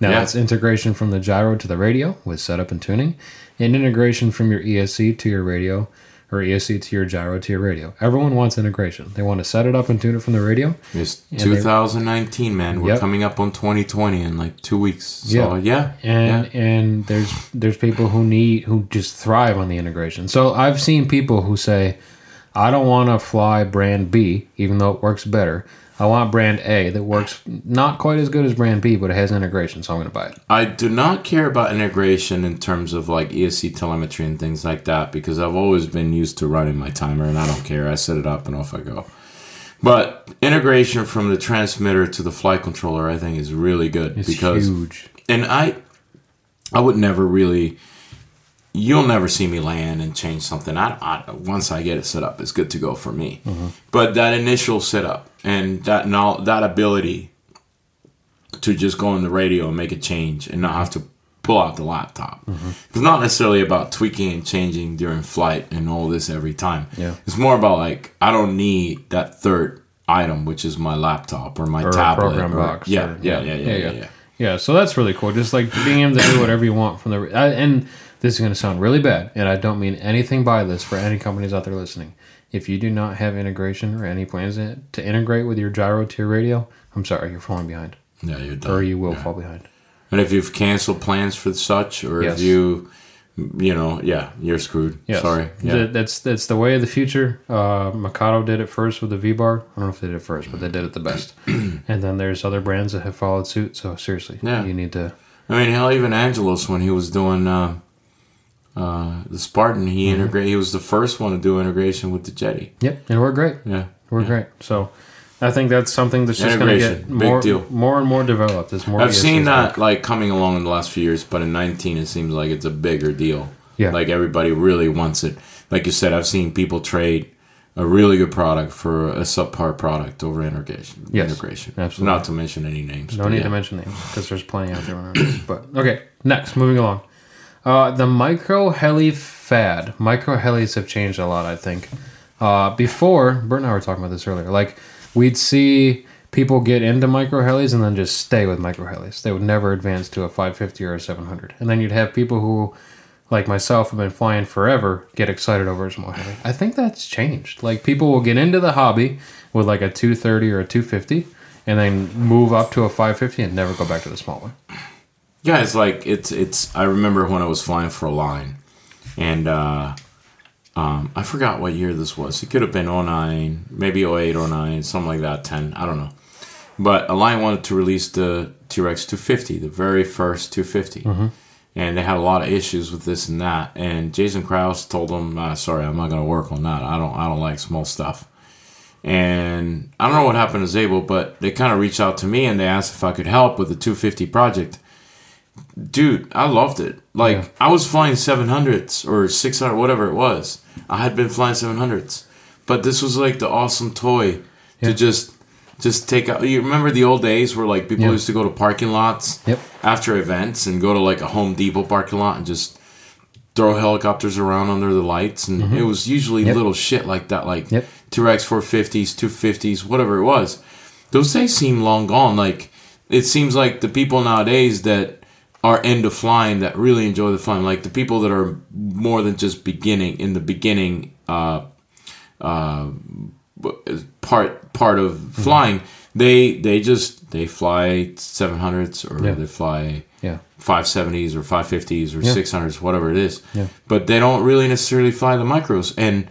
S2: Now,
S1: Yeah.
S2: that's integration from the gyro to the radio with setup and tuning, and integration from your ESC to your radio, or ESC to your gyro to your radio. Everyone wants integration. They want to set it up and tune it from the radio.
S1: it's
S2: they-
S1: 2019, man. We're
S2: Yep.
S1: coming up on 2020 in like two weeks. So
S2: Yeah.
S1: yeah,
S2: and
S1: yeah.
S2: and there's there's people who need who just thrive on the integration. So I've seen people who say, I don't want to fly brand B, even though it works better. I want brand A that works not quite as good as brand B, but it has integration, so I'm going to buy it.
S1: I do not care about integration in terms of like ESC telemetry and things like that because I've always been used to running my timer and I don't care. I set it up and off I go. But integration from the transmitter to the flight controller, I think, is really good
S2: It's
S1: because
S2: huge.
S1: and I I would never really you'll never see me land and change something. I, I once I get it set up, it's good to go for me. But that initial setup and that that ability to just go on the radio and make a change and not have to pull out the laptop. It's not necessarily about tweaking and changing during flight and all this every time.
S2: Yeah.
S1: It's more about like I don't need that third item, which is my laptop or my
S2: Or
S1: tablet. or-
S2: box
S1: Yeah,
S2: or-
S1: yeah,
S2: yeah,
S1: yeah, yeah,
S2: yeah,
S1: yeah,
S2: yeah.
S1: yeah.
S2: Yeah, so that's really cool. Just like being able to do whatever you want from the. I, and this is going to sound really bad, and I don't mean anything by this for any companies out there listening. If you do not have integration or any plans to integrate with your gyro to your radio, I'm sorry, you're falling behind,
S1: Yeah, you're done.
S2: or you will
S1: Yeah.
S2: fall behind.
S1: And if you've canceled plans for such, or
S2: Yes.
S1: if you, you know, yeah, you're screwed.
S2: Yes.
S1: Sorry. Yeah.
S2: Th- that's that's the way of the future. Uh, Mikado did it first with the V bar. I don't know if they did it first, but they did it the best. and then there's other brands that have followed suit. So seriously,
S1: Yeah.
S2: you need to.
S1: I mean, hell, even Angelos when he was doing uh, uh, the Spartan, he
S2: Mm-hmm.
S1: integrate. He was the first one to do integration with the Jeti.
S2: Yep, and we're great.
S1: Yeah.
S2: We're
S1: Yeah.
S2: great. So I think that's something that's just going to get
S1: big
S2: more,
S1: deal.
S2: more and more developed. As more
S1: I've seen that like coming along in the last few years, but in 19 it seems like it's a bigger deal.
S2: Yeah.
S1: Like everybody really wants it. Like you said, I've seen people trade a really good product for a subpar product over integration.
S2: Yes,
S1: integration.
S2: absolutely.
S1: Not to mention any names.
S2: No need
S1: yeah.
S2: to mention names because there's plenty out there. But okay, next, moving along. Uh, the micro heli fad. Micro helis have changed a lot, I think. Uh, before, Bert and I were talking about this earlier. Like, we'd see people get into micro helis and then just stay with micro helis. They would never advance to a 550 or a 700. And then you'd have people who, like myself, have been flying forever, get excited over a small heli. I think that's changed. Like, people will get into the hobby with like a 230 or a 250 and then move up to a 550 and never go back to the small one.
S1: Yeah, it's like it's it's. I remember when I was flying for Align, and uh, um, I forgot what year this was. It could have been 09, maybe 08, 09, something like that. Ten, I don't know. But Align wanted to release the T Rex 250, the very first 250, and they had a lot of issues with this and that. And Jason Krause told them, uh, "Sorry, I'm not going to work on that. I don't I don't like small stuff." And I don't know what happened to Zabel, but they kind of reached out to me and they asked if I could help with the 250 project dude, I loved it. Like
S2: Yeah.
S1: I was flying 700s or 600, whatever it was. I had been flying 700s, but this was like the awesome toy
S2: Yeah.
S1: to just just take out. You remember the old days where like people
S2: Yeah.
S1: used to go to parking lots
S2: Yep.
S1: after events and go to like a Home Depot parking lot and just throw helicopters around under the lights and it was usually
S2: Mm-hmm. Yep.
S1: little shit like that like
S2: Yep.
S1: T-Rex 450s 250s whatever it was those days seem long gone like it seems like the people nowadays that are into flying that really enjoy the flying like the people that are more than just beginning in the beginning uh uh part part of
S2: Mm-hmm.
S1: flying they they just they fly 700s or
S2: Yeah.
S1: they fly
S2: Yeah.
S1: 570s or 550s or
S2: Yeah.
S1: 600s, whatever it is.
S2: Yeah.
S1: But they don't really necessarily fly the micros. And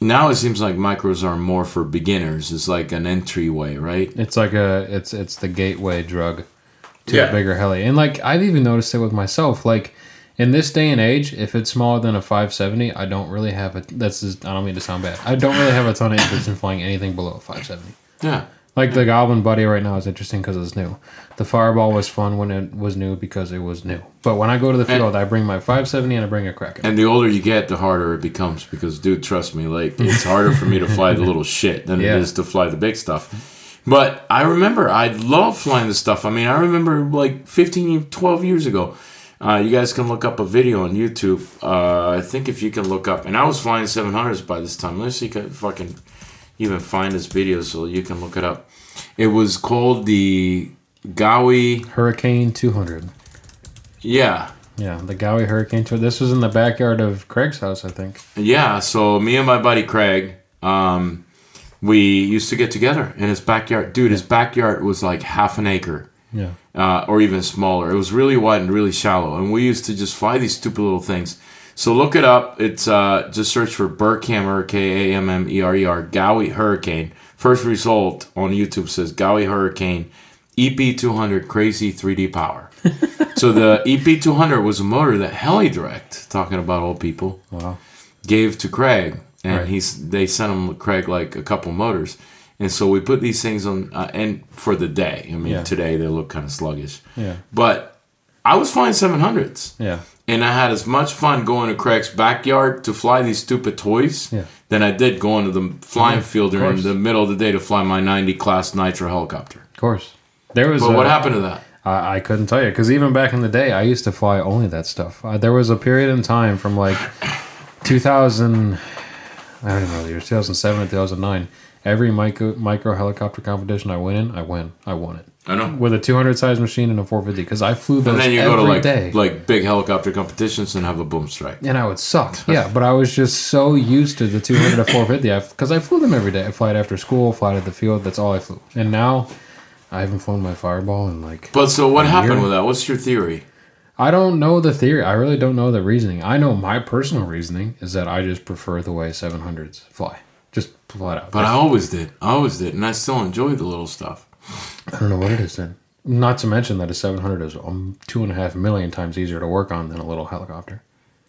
S1: now it seems like micros are more for beginners. It's like an entryway, right?
S2: It's like a it's it's the gateway drug to
S1: Yeah.
S2: a bigger heli. And like I've even noticed it with myself. Like in this day and age, if it's smaller than a 570, I don't really have a. That's just, I don't mean to sound bad. I don't really have a ton of interest in flying anything below a 570.
S1: Yeah.
S2: Like the Goblin Buddy right now is interesting because it's new. The Fireball was fun when it was new because it was new. But when I go to the field, I bring my 570 and I bring a Kraken.
S1: And the older you get, the harder it becomes because, dude, trust me, like it's harder for me to fly the little shit than
S2: Yeah.
S1: it is to fly the big stuff. But I remember I love flying this stuff. I mean, I remember like 15, 12 years ago. Uh, you guys can look up a video on YouTube. Uh, I think if you can look up, and I was flying 700s by this time. Let's see if I can fucking even find this video so you can look it up. It was called the Gaui.
S2: Hurricane 200.
S1: Yeah,
S2: Yeah, the Gaui Hurricane 200. This was in the backyard of Craig's house, I think.
S1: Yeah, so me and my buddy Craig, um, we used to get together in his backyard. Dude, his backyard was like half an acre,
S2: Yeah.
S1: uh, or even smaller. It was really wide and really shallow, and we used to just fly these stupid little things. So look it up. It's uh, just search for Burkhammer, K A M M E R E R, Gaui Hurricane. First result on YouTube says Gaui Hurricane EP200 Crazy 3D Power. so the EP200 was a motor that HeliDirect, talking about old people,
S2: Wow.
S1: gave to Craig, and
S2: Right.
S1: he's they sent him Craig like a couple motors, and so we put these things on uh, and for the day. I mean,
S2: Yeah.
S1: today they look kind of sluggish,
S2: Yeah.
S1: but I was flying seven hundreds,
S2: Yeah.
S1: and I had as much fun going to Craig's backyard to fly these stupid toys
S2: Yeah.
S1: than I did going to the flying
S2: Yeah,
S1: field during the middle of the day to fly my ninety class nitro helicopter.
S2: Of course. There was
S1: But
S2: a-
S1: what happened to that?
S2: I, I couldn't tell you because even back in the day, I used to fly only that stuff. Uh, there was a period in time from like 2000, I don't even know the years, 2007 and 2009. Every micro micro helicopter competition I went in, I win. I won it
S1: I know.
S2: with a 200 size machine and a 450 because I flew those
S1: And then you
S2: every
S1: go to like
S2: day.
S1: like big helicopter competitions and have a boom strike.
S2: and I would suck. Yeah, but I was just so used to the 200 to 450 because I flew them every day. I fly it after school, fly it at the field. That's all I flew. And now I haven't flown my Fireball in like
S1: But so what happened
S2: year?
S1: with that? What's your theory?
S2: I don't know the theory. I really don't know the reasoning. I know my personal reasoning is that I just prefer the way 700s fly. Just flat out.
S1: But I always did. I always did, and I still enjoy the little stuff.
S2: I don't know what it is then. Not to mention that a 700 is um, two and a half million times easier to work on than a little helicopter.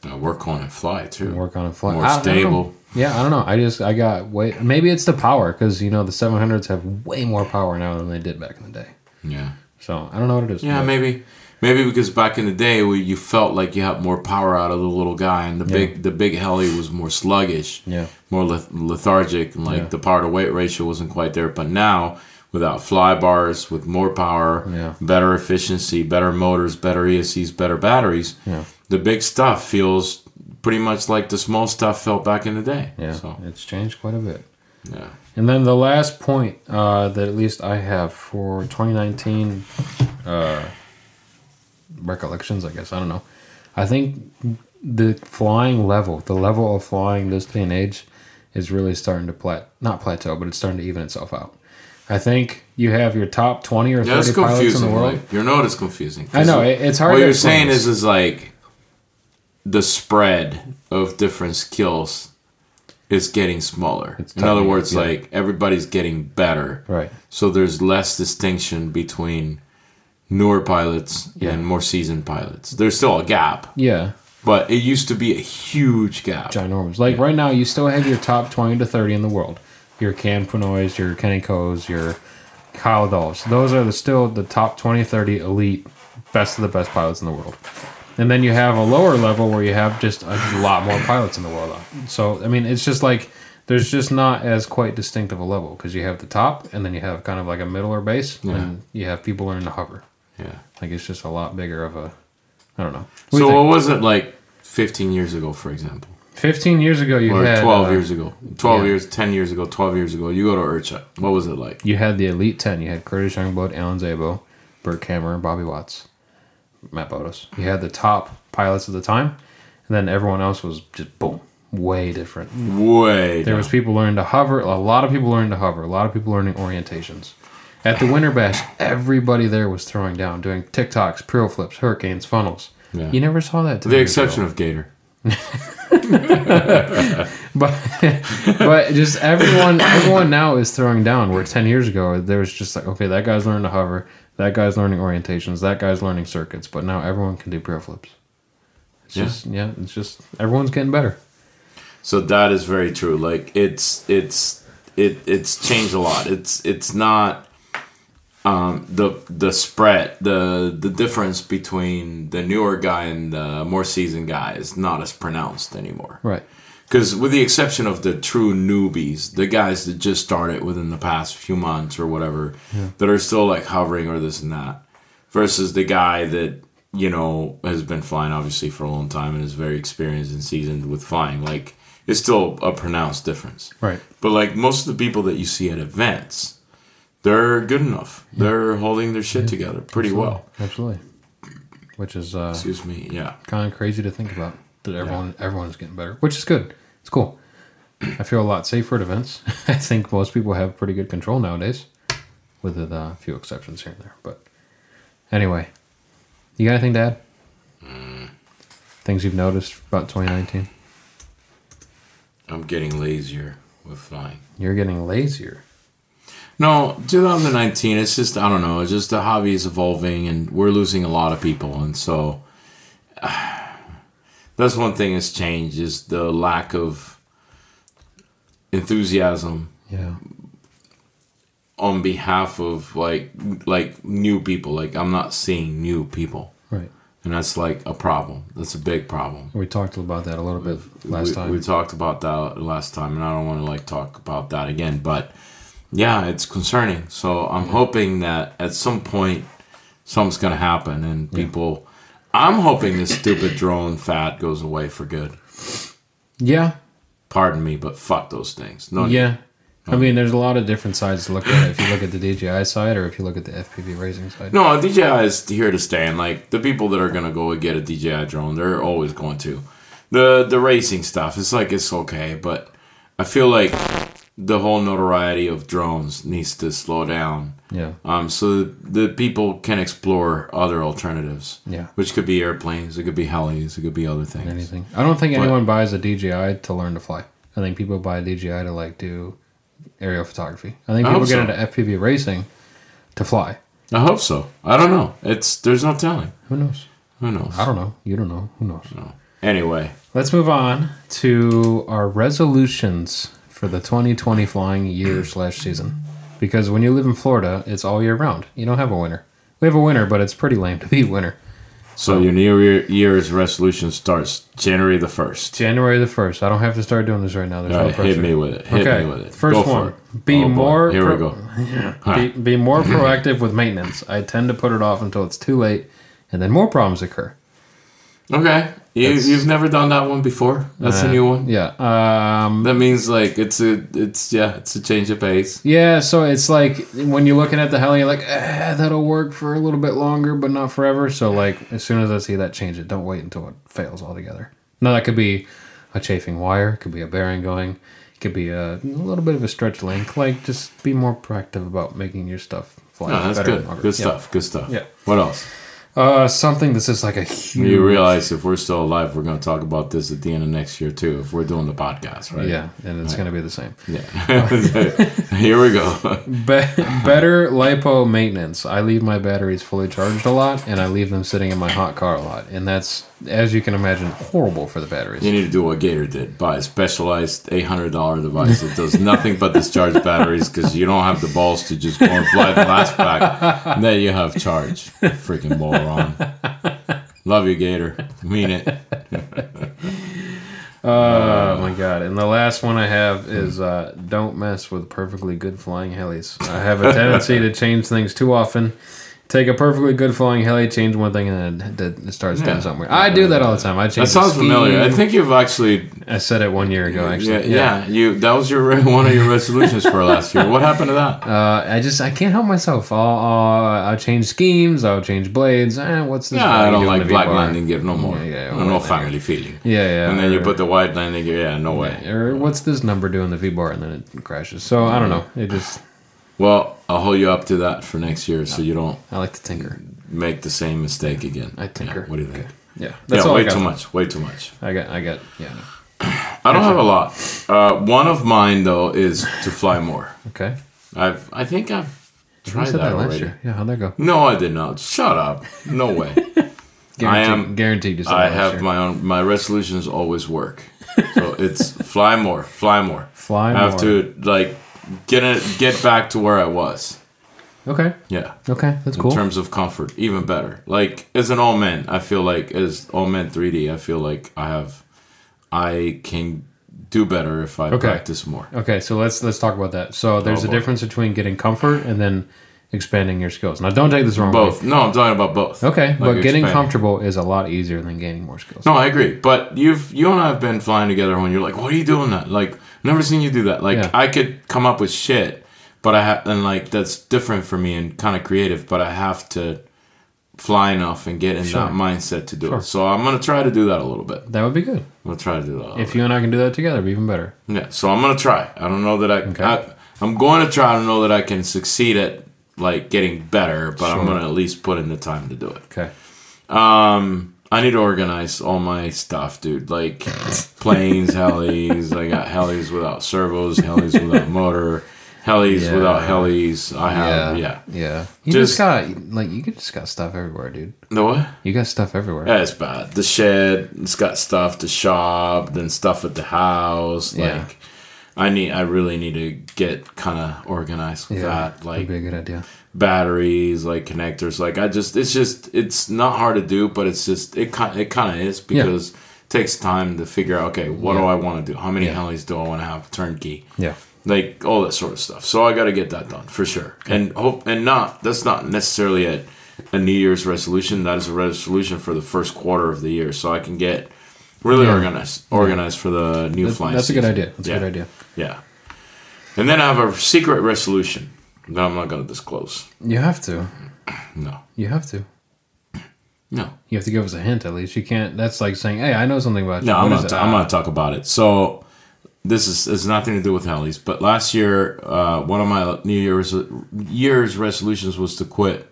S1: I work on and fly too.
S2: Work on and fly.
S1: More
S2: I- I
S1: stable.
S2: Yeah, I don't know. I just I got way. Maybe it's the power because you know the 700s have way more power now than they did back in the day.
S1: Yeah.
S2: So I don't know what it is.
S1: Yeah, maybe. Maybe because back in the day, where you felt like you had more power out of the little guy, and the
S2: Yeah.
S1: big the big heli was more sluggish,
S2: Yeah.
S1: more lethargic, and like
S2: Yeah.
S1: the power to weight ratio wasn't quite there. But now, without fly bars, with more power,
S2: Yeah.
S1: better efficiency, better motors, better ESCs, better batteries, the big stuff feels pretty much like the small stuff felt back in the day.
S2: Yeah.
S1: So
S2: It's changed quite a bit.
S1: yeah.
S2: And then the last point uh, that at least I have for 2019 uh, recollections, I guess, I don't know. I think the flying level, the level of flying this day and age is really starting to plat not plateau, but it's starting to even itself out. I think you have your top 20 or 30
S1: Yeah, it's
S2: pilots in
S1: confusing.
S2: the world.
S1: Like, your note is confusing.
S2: I know, it- it's hard
S1: What you're saying
S2: this.
S1: is, is like the spread of different skills is getting smaller.
S2: It's
S1: In other words,
S2: yeah.
S1: like everybody's getting better.
S2: Right.
S1: So there's less distinction between newer pilots
S2: Yeah.
S1: and more seasoned pilots. There's still a gap,
S2: Yeah.
S1: but it used to be a huge gap.
S2: ginormous. Like right now, you still have your top twenty to thirty in the world. Your Can Punoys, your Kenny Coes, your Kyle Dahls. Those are the, still the top 20, 30 elite, best of the best pilots in the world. And then you have a lower level where you have just a lot more pilots in the world. So I mean, it's just like there's just not as quite distinct of a level because you have the top, and then you have kind of like a middle or base,
S1: Yeah.
S2: and you have people learning to hover.
S1: Yeah.
S2: Like it's just a lot bigger of a. I don't know. What
S1: So
S2: you
S1: what was it like 15 years ago, for example?
S2: Fifteen years ago, you
S1: or
S2: had
S1: 12
S2: uh,
S1: years ago 12
S2: yeah.
S1: years 10 years ago 12 years ago you go to IRCHA what was it like
S2: You had the Elite 10. You had Curtis Youngblood, Alan Szabo, Bert Kammerer, Bobby Watts, Matt Botos. You had the top pilots at the time, and then everyone else was just boom, way different.
S1: way
S2: There
S1: down.
S2: was people learning to hover, a lot of people learning to hover, a lot of people learning orientations. At the Winter Bash, everybody there was throwing down, doing tic-tocs, pro flips, hurricanes, funnels.
S1: Yeah.
S2: You never saw that. 10
S1: the exception
S2: ago.
S1: of gator
S2: but but just everyone everyone now is throwing down where 10 years ago there was just like okay that guy's learning to hover that guy's learning orientations that guy's learning circuits but now everyone can do pro flips it's
S1: Yeah.
S2: just yeah it's just everyone's getting better
S1: so that is very true like it's it's it it's changed a lot it's it's not um the the spread the the difference between the newer guy and the more seasoned guy is not as pronounced anymore.
S2: Right.
S1: Because with the exception of the true newbies, the guys that just started within the past few months or whatever, that are still like hovering or this and that, versus the guy that you know has been flying obviously for a long time and is very experienced and seasoned with flying, like it's still a pronounced difference.
S2: right.
S1: But like most of the people that you see at events, they're good enough. They're holding their shit together pretty well.
S2: absolutely. Which is uh,
S1: Excuse me. Yeah.
S2: kind of crazy to think about that everyone everyone's getting better which is good. It's cool. I feel a lot safer at events. I think most people have pretty good control nowadays with a few exceptions here and there but anyway. You got anything to add? Things you've noticed about 2019
S1: I'm getting lazier with flying.
S2: you're getting lazier
S1: No, 2019. It's just I don't know. It's just the hobby is evolving, and we're losing a lot of people, and so that's one thing that's changed is the lack of enthusiasm
S2: yeah
S1: on behalf of like like new people. Like I'm not seeing new people,
S2: right
S1: and that's like a problem. That's a big problem.
S2: we talked about that a little bit last
S1: we,
S2: time
S1: We talked about that last time, and I don't want to like talk about that again. But yeah, it's concerning. So I'm hoping that at some point something's gonna happen, and people. I'm hoping this stupid drone fad goes away for good.
S2: yeah
S1: pardon me, but fuck those things. No,
S2: Yeah. I mean, there's a lot of different sides to look at. If you look at the DJI side, or if you look at the FPV racing side.
S1: No, DJI is here to stay, and like the people that are gonna go and get a DJI drone, they're always going to. The the racing stuff, it's like it's okay, but I feel like the whole notoriety of drones needs to slow down.
S2: Yeah.
S1: Um, so the people can explore other alternatives.
S2: Yeah.
S1: Which could be airplanes, it could be helis, it could be other things.
S2: Anything. I don't think anyone buys a DJI to learn to fly. I think people buy a DJI to like do aerial photography. I think people
S1: hope
S2: get
S1: so.
S2: into FPV racing to fly.
S1: I hope so. I don't know. It's there's no telling.
S2: Who knows?
S1: Who knows?
S2: I don't know. You don't know. Who knows?
S1: know. Anyway,
S2: Let's move on to our resolutions for the 2020 flying year slash season. Because when you live in Florida, it's all year round. You don't have a winter. We have a winter, but it's pretty lame to be winter.
S1: so your New Year, Year's resolution starts January the first.
S2: January the 1st. I don't have to start doing this right now. There's
S1: All
S2: no pressure.
S1: hit me with it. Hit
S2: okay.
S1: me with it.
S2: First
S1: Go
S2: one.
S1: it.
S2: Be
S1: Oh, boy.
S2: more
S1: Here we
S2: pro-
S1: go.
S2: Be, be more proactive with maintenance. I tend to put it off until it's too late, and then more problems occur.
S1: Okay, you
S2: That's-
S1: you've never done that one before. That's a new one.
S2: Yeah. Um,
S1: That means like it's a it's yeah it's a change of pace.
S2: yeah. So it's like when you're looking at the heli, you're like, eh, that'll work for a little bit longer, but not forever. So like as soon as I see that, change it. Don't wait until it fails altogether. Now that could be a chafing wire. It could be a bearing going. It could be a, little bit of a stretch link. Like just be more proactive about making your stuff fly.
S1: Oh, that's
S2: better
S1: good.
S2: longer.
S1: Good
S2: Yeah.
S1: stuff. Good stuff.
S2: Yeah.
S1: What else?
S2: Uh, something that's just like a huge.
S1: You realize if we're still alive, we're going to talk about this at the end of next year too. If we're doing the podcast, right?
S2: Yeah, and it's going to be the same.
S1: Yeah. Here we go.
S2: Be- better lipo maintenance. I leave my batteries fully charged a lot, and I leave them sitting in my hot car a lot, and that's, as you can imagine, horrible for the batteries.
S1: You need to do what Gator did: buy a specialized eight hundred dollar device that does nothing but discharge batteries because you don't have the balls to just go and fly the last pack. And then you have charge. Freaking Love you, Gator. Mean it.
S2: Oh my god! And the last one I have is uh, don't mess with perfectly good flying helis. I have a tendency to change things too often. Take a perfectly good flying heli, change one thing, and then it starts
S1: Yeah.
S2: doing something weird. I do that all the time. I change.
S1: That sounds familiar. I think you've actually
S2: I said it one year ago. Actually,
S1: yeah, yeah, you that was your one of your resolutions for last year. What happened to that?
S2: Uh, I just I can't help myself. I'll, I'll I'll change schemes. I'll change blades. Eh, what's this?
S1: Yeah, I don't like black landing gear no more.
S2: Yeah, yeah,
S1: no, no family feeling.
S2: Yeah, yeah.
S1: And then you put the white landing gear. Yeah, no way.
S2: or what's this number doing the VBar and then it crashes. So I don't know. It just
S1: Well, I'll hold you up to that for next year, so you don't
S2: I like to tinker.
S1: make the same mistake again.
S2: I tinker.
S1: Yeah, what do you think?
S2: Yeah, that's
S1: yeah,
S2: all
S1: way
S2: I got.
S1: too much. Way too much.
S2: I got I got yeah. no.
S1: I don't have a lot. Uh, one of mine though is to fly more.
S2: Okay.
S1: I've I think I've tried
S2: said
S1: that,
S2: that last
S1: already.
S2: year. Yeah, how'd that go?
S1: No, I did not. Shut up. No way.
S2: Guaranteed,
S1: am-
S2: guaranteed. You
S1: I have
S2: year.
S1: my own. My resolutions always work. So it's fly more, fly more.
S2: fly.
S1: More I have
S2: more.
S1: to like get it, get back to where I was.
S2: Okay.
S1: Yeah.
S2: Okay, that's cool.
S1: in terms of comfort, even better. Like as an all man, I feel like as all man 3D, I feel like I have, I can do better if I
S2: Okay.
S1: practice more.
S2: Okay, so let's let's talk about that. So there's
S1: Oh,
S2: a
S1: boy.
S2: difference between getting comfort and then expanding your skills. Now, don't take this wrong.
S1: Both. No, I'm talking about both.
S2: Okay,
S1: Like
S2: but getting
S1: expand.
S2: comfortable is a lot easier than gaining more skills.
S1: No, I agree. But you've you and I have been flying together when you're like, "What are you doing that?" Like, never seen you do that. Like,
S2: Yeah.
S1: I could come up with shit, but I have and like that's different for me and kind of creative. But I have to fly enough and get in
S2: Sure.
S1: that mindset to do
S2: Sure.
S1: it. So I'm gonna try to do that a little bit.
S2: That would be good.
S1: I'm gonna try to do that. a
S2: If you and I can do that together, it'd be even better.
S1: Yeah, so I'm gonna try. I don't know that I,
S2: Okay.
S1: I I'm going to try. I don't know that I can succeed at like getting better, but I'm gonna at least put in the time to do it.
S2: Okay.
S1: Um, I need to organize all my stuff, dude. Like planes, helis. I got helis without servos, helis without motor, helis
S2: Yeah.
S1: without helis. I have yeah.
S2: Yeah. You
S1: Just-
S2: just, got like you just got stuff everywhere, dude.
S1: The what?
S2: You got stuff everywhere.
S1: Yeah, it's bad. The shed, it's got stuff. The shop, then stuff at the house. Like,
S2: Yeah.
S1: I need. I really need to get kind of organized with that.
S2: That'd
S1: Like
S2: be a good idea.
S1: Batteries, like connectors. Like I just, it's just, it's not hard to do, but it's just, it kind, it kind of is because it takes time to figure out. Okay, what do I want to do? How many
S2: Yeah.
S1: helis do I want to have turnkey?
S2: Yeah.
S1: like all that sort of stuff. So I got to get that done for sure. And hope and not that's not necessarily a a New Year's resolution. That is a resolution for the first quarter of the year, so I can get Really
S2: Yeah.
S1: organized, organized for the new
S2: That's,
S1: flying.
S2: that's a good idea. That's
S1: yeah.
S2: a good idea.
S1: Yeah. And then I have a secret resolution that I'm not going to disclose.
S2: You have to.
S1: No.
S2: You have to.
S1: No.
S2: You have to give us a hint at least. You can't. That's like saying, "Hey, I know something about you."
S1: No, I'm not.
S2: it?
S1: I'm not talk about it. So this is has nothing to do with helis. But last year, uh, one of my New Year's year's resolutions was to quit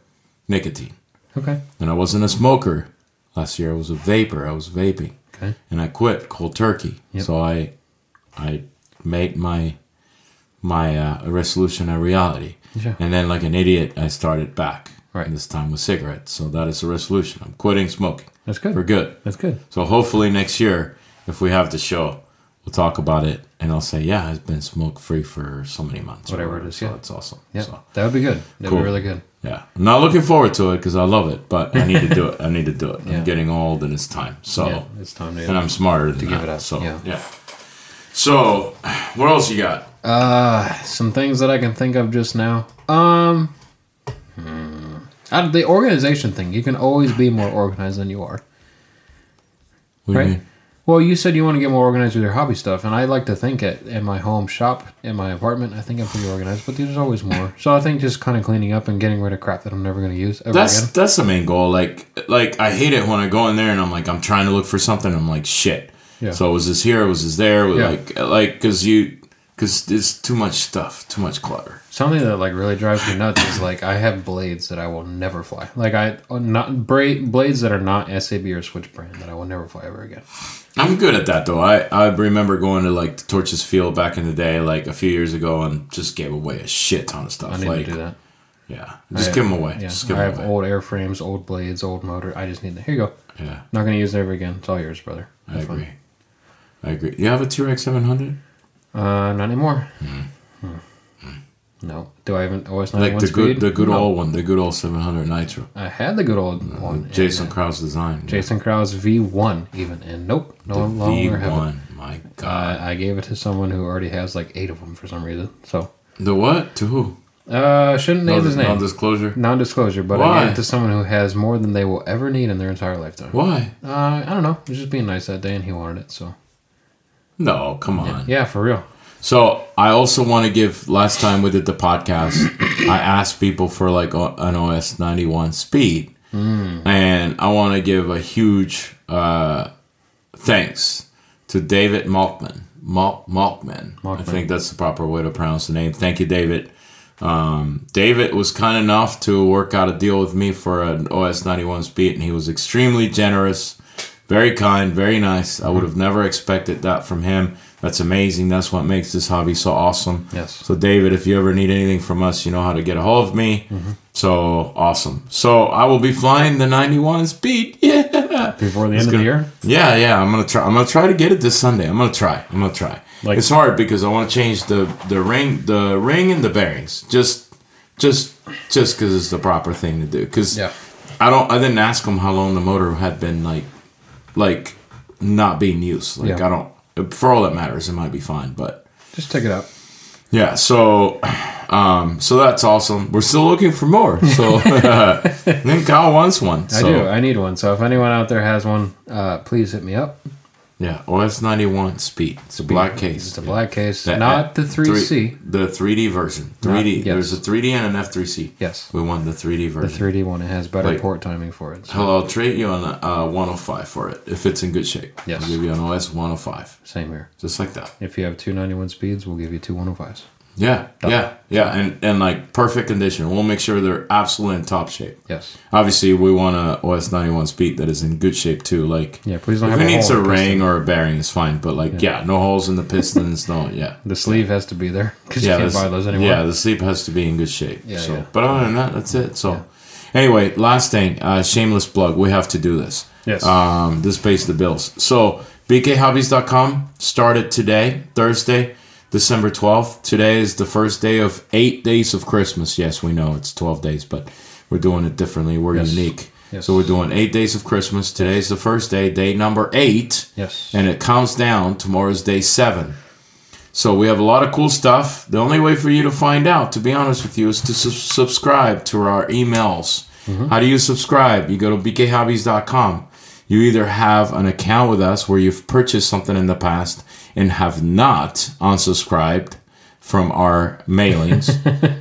S1: nicotine,
S2: Okay.
S1: and I wasn't a smoker. Last year, I was a vapor. I was vaping,
S2: Okay.
S1: and I quit cold turkey.
S2: Yep.
S1: So I, I made my my uh, resolution a reality.
S2: Sure.
S1: And then, like an idiot, I started back.
S2: Right.
S1: And this time with cigarettes. So that is a resolution. I'm quitting smoking
S2: That's good.
S1: for good.
S2: That's good.
S1: So hopefully next year, if we have the show, we'll talk about it, and I'll say, yeah, it's been smoke free for so many months.
S2: Whatever it is,
S1: So
S2: yeah.
S1: that's awesome.
S2: Yeah,
S1: So,
S2: that would be good. That'd
S1: Cool.
S2: be really good.
S1: yeah. I'm not looking forward to it because I love it, but I need to do it. I need to do it.
S2: Yeah.
S1: I'm getting old and it's time. So,
S2: Yeah, it's time to.
S1: and I'm smarter than
S2: To give it up,
S1: So
S2: yeah.
S1: yeah. So, what else you got?
S2: Uh, some things that I can think of just now. Um, hmm. Of the organization thing, you can always be more organized than you are.
S1: What you
S2: Right.
S1: mean?
S2: Well, you said you want to get more organized with your hobby stuff, and I like to think it in my home shop, in my apartment. I think I'm pretty organized, but there's always more. So I think just kind of cleaning up and getting rid of crap that I'm never going to use ever
S1: That's
S2: again.
S1: that's the main goal. Like like I hate it when I go in there and I'm like I'm trying to look for something. I'm like shit.
S2: Yeah.
S1: So was this here? Was this there?
S2: Yeah.
S1: Like like because you because there's too much stuff, too much clutter.
S2: Something that like really drives me nuts is like I have blades that I will never fly. Like I uh, not bra- blades that are not SAB or Switch brand that I will never fly ever again.
S1: I'm good at that though. I, I remember going to like the Torches Field back in the day, like a few years ago, and just gave away a shit ton of stuff.
S2: I need
S1: like
S2: to do that.
S1: yeah, just
S2: I-
S1: give them away.
S2: Yeah,
S1: Just give
S2: I
S1: them
S2: have
S1: away.
S2: old airframes, old blades, old motor. I just need that. Here you go.
S1: yeah,
S2: Not gonna use it ever again. It's all yours, brother.
S1: I
S2: Have fun.
S1: agree. I agree. You have a T-Rex 700?
S2: Uh, not anymore. Hmm. No. Do I have an OS ninety
S1: Like the
S2: speed?
S1: good, the good
S2: No.
S1: old one, the good old 700 Nitro.
S2: I had the good old one.
S1: Jason
S2: uh,
S1: Krause design.
S2: Jason Krause V one even, and nope, no
S1: the
S2: longer have it.
S1: V1. My God.
S2: Uh, I gave it to someone who already has like eight of them for some reason. So,
S1: the what? To who?
S2: uh, shouldn't name his name.
S1: Non-disclosure.
S2: Non-disclosure, but I gave it to someone who has more than they will ever need in their entire lifetime.
S1: Why?
S2: Uh, I don't know. He was just being nice that day, and he wanted it. So,
S1: No, come on.
S2: yeah, for real.
S1: So I also want to give. Last time we did the podcast, I asked people for like an OS ninety one speed, and I want to give a huge uh, thanks to David Malkman. Mal- Malkman. I think that's the proper way to pronounce the name. Thank you, David. Um, David was kind enough to work out a deal with me for an OS 91 speed, and he was extremely generous, very kind, very nice. I would have never expected that from him. That's amazing. That's what makes this hobby so awesome.
S2: Yes.
S1: So, David, if you ever need anything from us, you know how to get a hold of me. Mm-hmm. So awesome. So I will be flying the 91 speed. Yeah.
S2: Before the end
S1: It's
S2: of
S1: gonna-
S2: the year.
S1: Yeah, yeah. I'm gonna try. I'm gonna try to get it this Sunday. I'm gonna try. I'm gonna try.
S2: Like-
S1: it's hard because I want to change the the ring, the ring and the bearings. Just, just, just because it's the proper thing to do. Because
S2: Yeah.
S1: I don't. I didn't ask him how long the motor had been like, like, not being used. Like
S2: Yeah.
S1: I don't. For all that matters, it might be fine. But
S2: Just take it out.
S1: yeah. So, um, so that's awesome. We're still looking for more. So I think Kyle wants one.
S2: I do. I need one. So if anyone out there has one, uh, please hit me up.
S1: Yeah, OS ninety one speed. It's a black case.
S2: It's a black case, not the
S1: three-
S2: 3C.
S1: The 3D version. 3D.
S2: yes.
S1: There's a 3D and an F3C.
S2: Yes,
S1: We want the 3D version.
S2: the 3D one. It has better
S1: Like-
S2: port timing for it. So,
S1: Hell, I'll trade you on a uh, 105 for it if it's in good shape.
S2: Yes.
S1: I'll give you an OS 105.
S2: same here.
S1: Just like that.
S2: If you have two 91 speeds, we'll give you two 105s.
S1: Yeah, yeah, yeah. And, and like perfect condition. We'll make sure they're absolutely in top shape.
S2: Yes.
S1: Obviously, we want a OS 91 speed that is in good shape too. Like,
S2: Yeah, please don't
S1: if
S2: have
S1: it needs a
S2: in the piston.
S1: ring or a bearing, it's fine. But like, yeah, no holes in the pistons. no, yeah.
S2: The sleeve has to be there because
S1: yeah,
S2: you can't buy those anymore.
S1: Yeah, the sleep has to be in good shape.
S2: Yeah,
S1: so,
S2: yeah.
S1: but other than that, that's it. So, anyway, last thing, uh, shameless plug. We have to do this.
S2: Yes.
S1: Um, this pays the bills. So, bkhobbies.com started today, Thursday, December 12th. Today is the first day of eight days of Christmas. Yes, we know it's 12 days, but we're doing it differently. We're
S2: Yes.
S1: unique.
S2: Yes.
S1: So, we're doing eight days of Christmas. Today's the first day, day number eight
S2: yes.
S1: and it counts down. Tomorrow's day seven. So we have a lot of cool stuff. The only way for you to find out, to be honest with you, is to su- subscribe to our emails. Mm-hmm. How do you subscribe? You go to bkhobbies.com. you either have an account with us where you've purchased something in the past and have not unsubscribed from our mailings,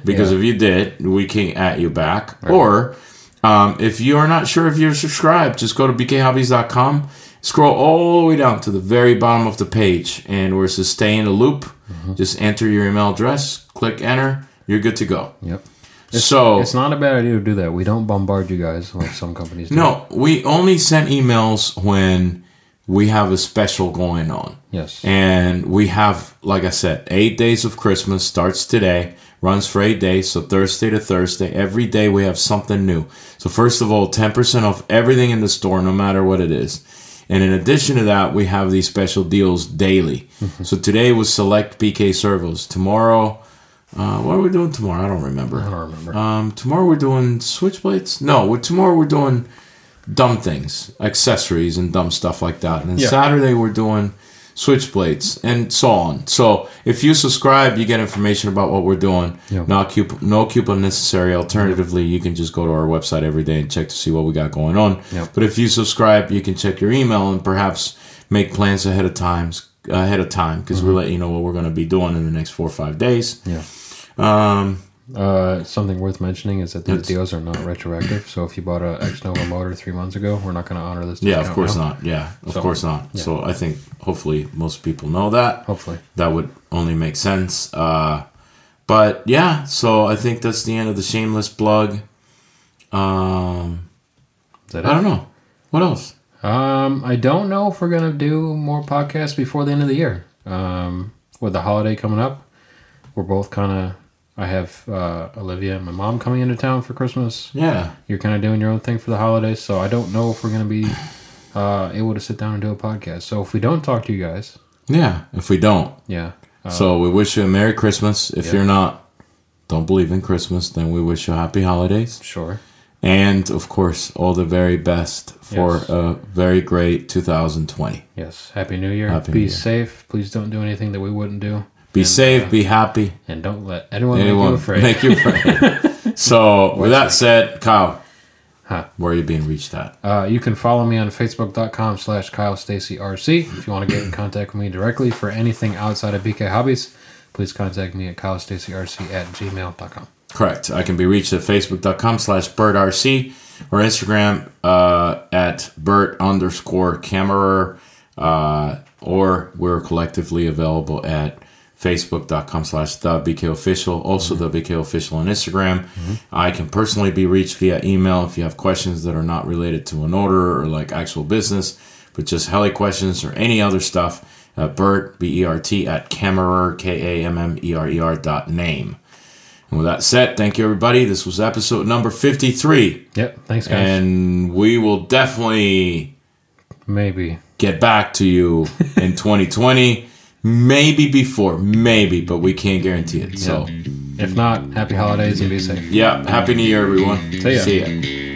S1: because if you did, we can at you back. Or um, if you are not sure if you're subscribed, just go to bkhobbies.com, scroll all the way down to the very bottom of the page, and where it says stay in the loop, just enter your email address, click enter, you're good to go.
S2: Yep.
S1: so
S2: It's not a bad idea to do that. We don't bombard you guys like some companies do.
S1: No, we only send emails when we have a special going on.
S2: Yes.
S1: And we have, like I said, eight days of Christmas starts today, runs for eight days, so Thursday to Thursday. Every day we have something new. So, first of all, 10% off everything in the store, no matter what it is. And in addition to that, we have these special deals daily. so, today was select BK servos. Tomorrow, uh, what are we doing tomorrow? I don't remember.
S2: I don't remember.
S1: Um, tomorrow we're doing switchblades. No, tomorrow we're doing dumb things, accessories, and dumb stuff like that. And then
S2: Yeah.
S1: Saturday we're doing switchblades and so on. So if you subscribe, you get information about what we're doing.
S2: Yeah.
S1: No coupon, no coupon necessary. Alternatively, you can just go to our website every day and check to see what we got going on.
S2: Yeah.
S1: But if you subscribe, you can check your email and perhaps make plans ahead of times ahead of time because
S2: Mm-hmm.
S1: we'll let you know what we're going to be doing in the next four or five days.
S2: yeah.
S1: Um,
S2: Uh, something worth mentioning is that these deals are not retroactive. So if you bought a X Nova motor three months ago, we're not going to honor this.
S1: Yeah, of course
S2: now.
S1: not. Yeah, of
S2: So,
S1: course not.
S2: yeah.
S1: So I think hopefully most people know that.
S2: Hopefully.
S1: That would only make sense. Uh, but yeah, so I think that's the end of the shameless plug. Um, I
S2: it?
S1: don't know. What else?
S2: Um, I don't know if we're gonna do more podcasts before the end of the year. Um, with the holiday coming up, we're both kind of. I have uh, Olivia and my mom coming into town for Christmas.
S1: Yeah.
S2: You're kind of doing your own thing for the holidays, so I don't know if we're gonna be uh, able to sit down and do a podcast. So if we don't talk to you guys,
S1: Yeah. If we don't.
S2: yeah, uh,
S1: so we wish you a Merry Christmas. If
S2: Yeah.
S1: you're not, don't believe in Christmas, then we wish you happy holidays.
S2: sure.
S1: And of course, all the very best for
S2: Yes.
S1: a very great 2020.
S2: Yes, Happy New Year.
S1: Happy
S2: be
S1: New Year.
S2: safe. Please don't do anything that we wouldn't do,
S1: Be
S2: And,
S1: safe,
S2: uh,
S1: be happy.
S2: and don't let anyone,
S1: anyone
S2: make you afraid.
S1: make you afraid. so, with that said, Kyle,
S2: Huh.
S1: where are you being reached at?
S2: Uh, you can follow me on facebook.com slash Kyle Stacy RC. If you want to get in contact with me directly for anything outside of BK Hobbies, please contact me at KyleStacyRC at gmail.com.
S1: Correct. I can be reached at facebook.com slash bertrc or Instagram uh, at bert underscore kammerer, uh, or we're collectively available at facebook.com slash the BK official, also the BK official on Instagram. I can personally be reached via email if you have questions that are not related to an order or like actual business, but just heli questions or any other stuff. Uh, Bert, B E R T, at Kammerer, K A M M E R E R dot name. And with that said, thank you everybody. This was episode number 53.
S2: Yep. Thanks, guys.
S1: And we will definitely
S2: Maybe.
S1: get back to you in 2020. Maybe before, maybe, but we can't guarantee it. So,
S2: If not, happy holidays and be safe.
S1: yeah, Happy New Year, everyone.
S2: See ya.
S1: See ya.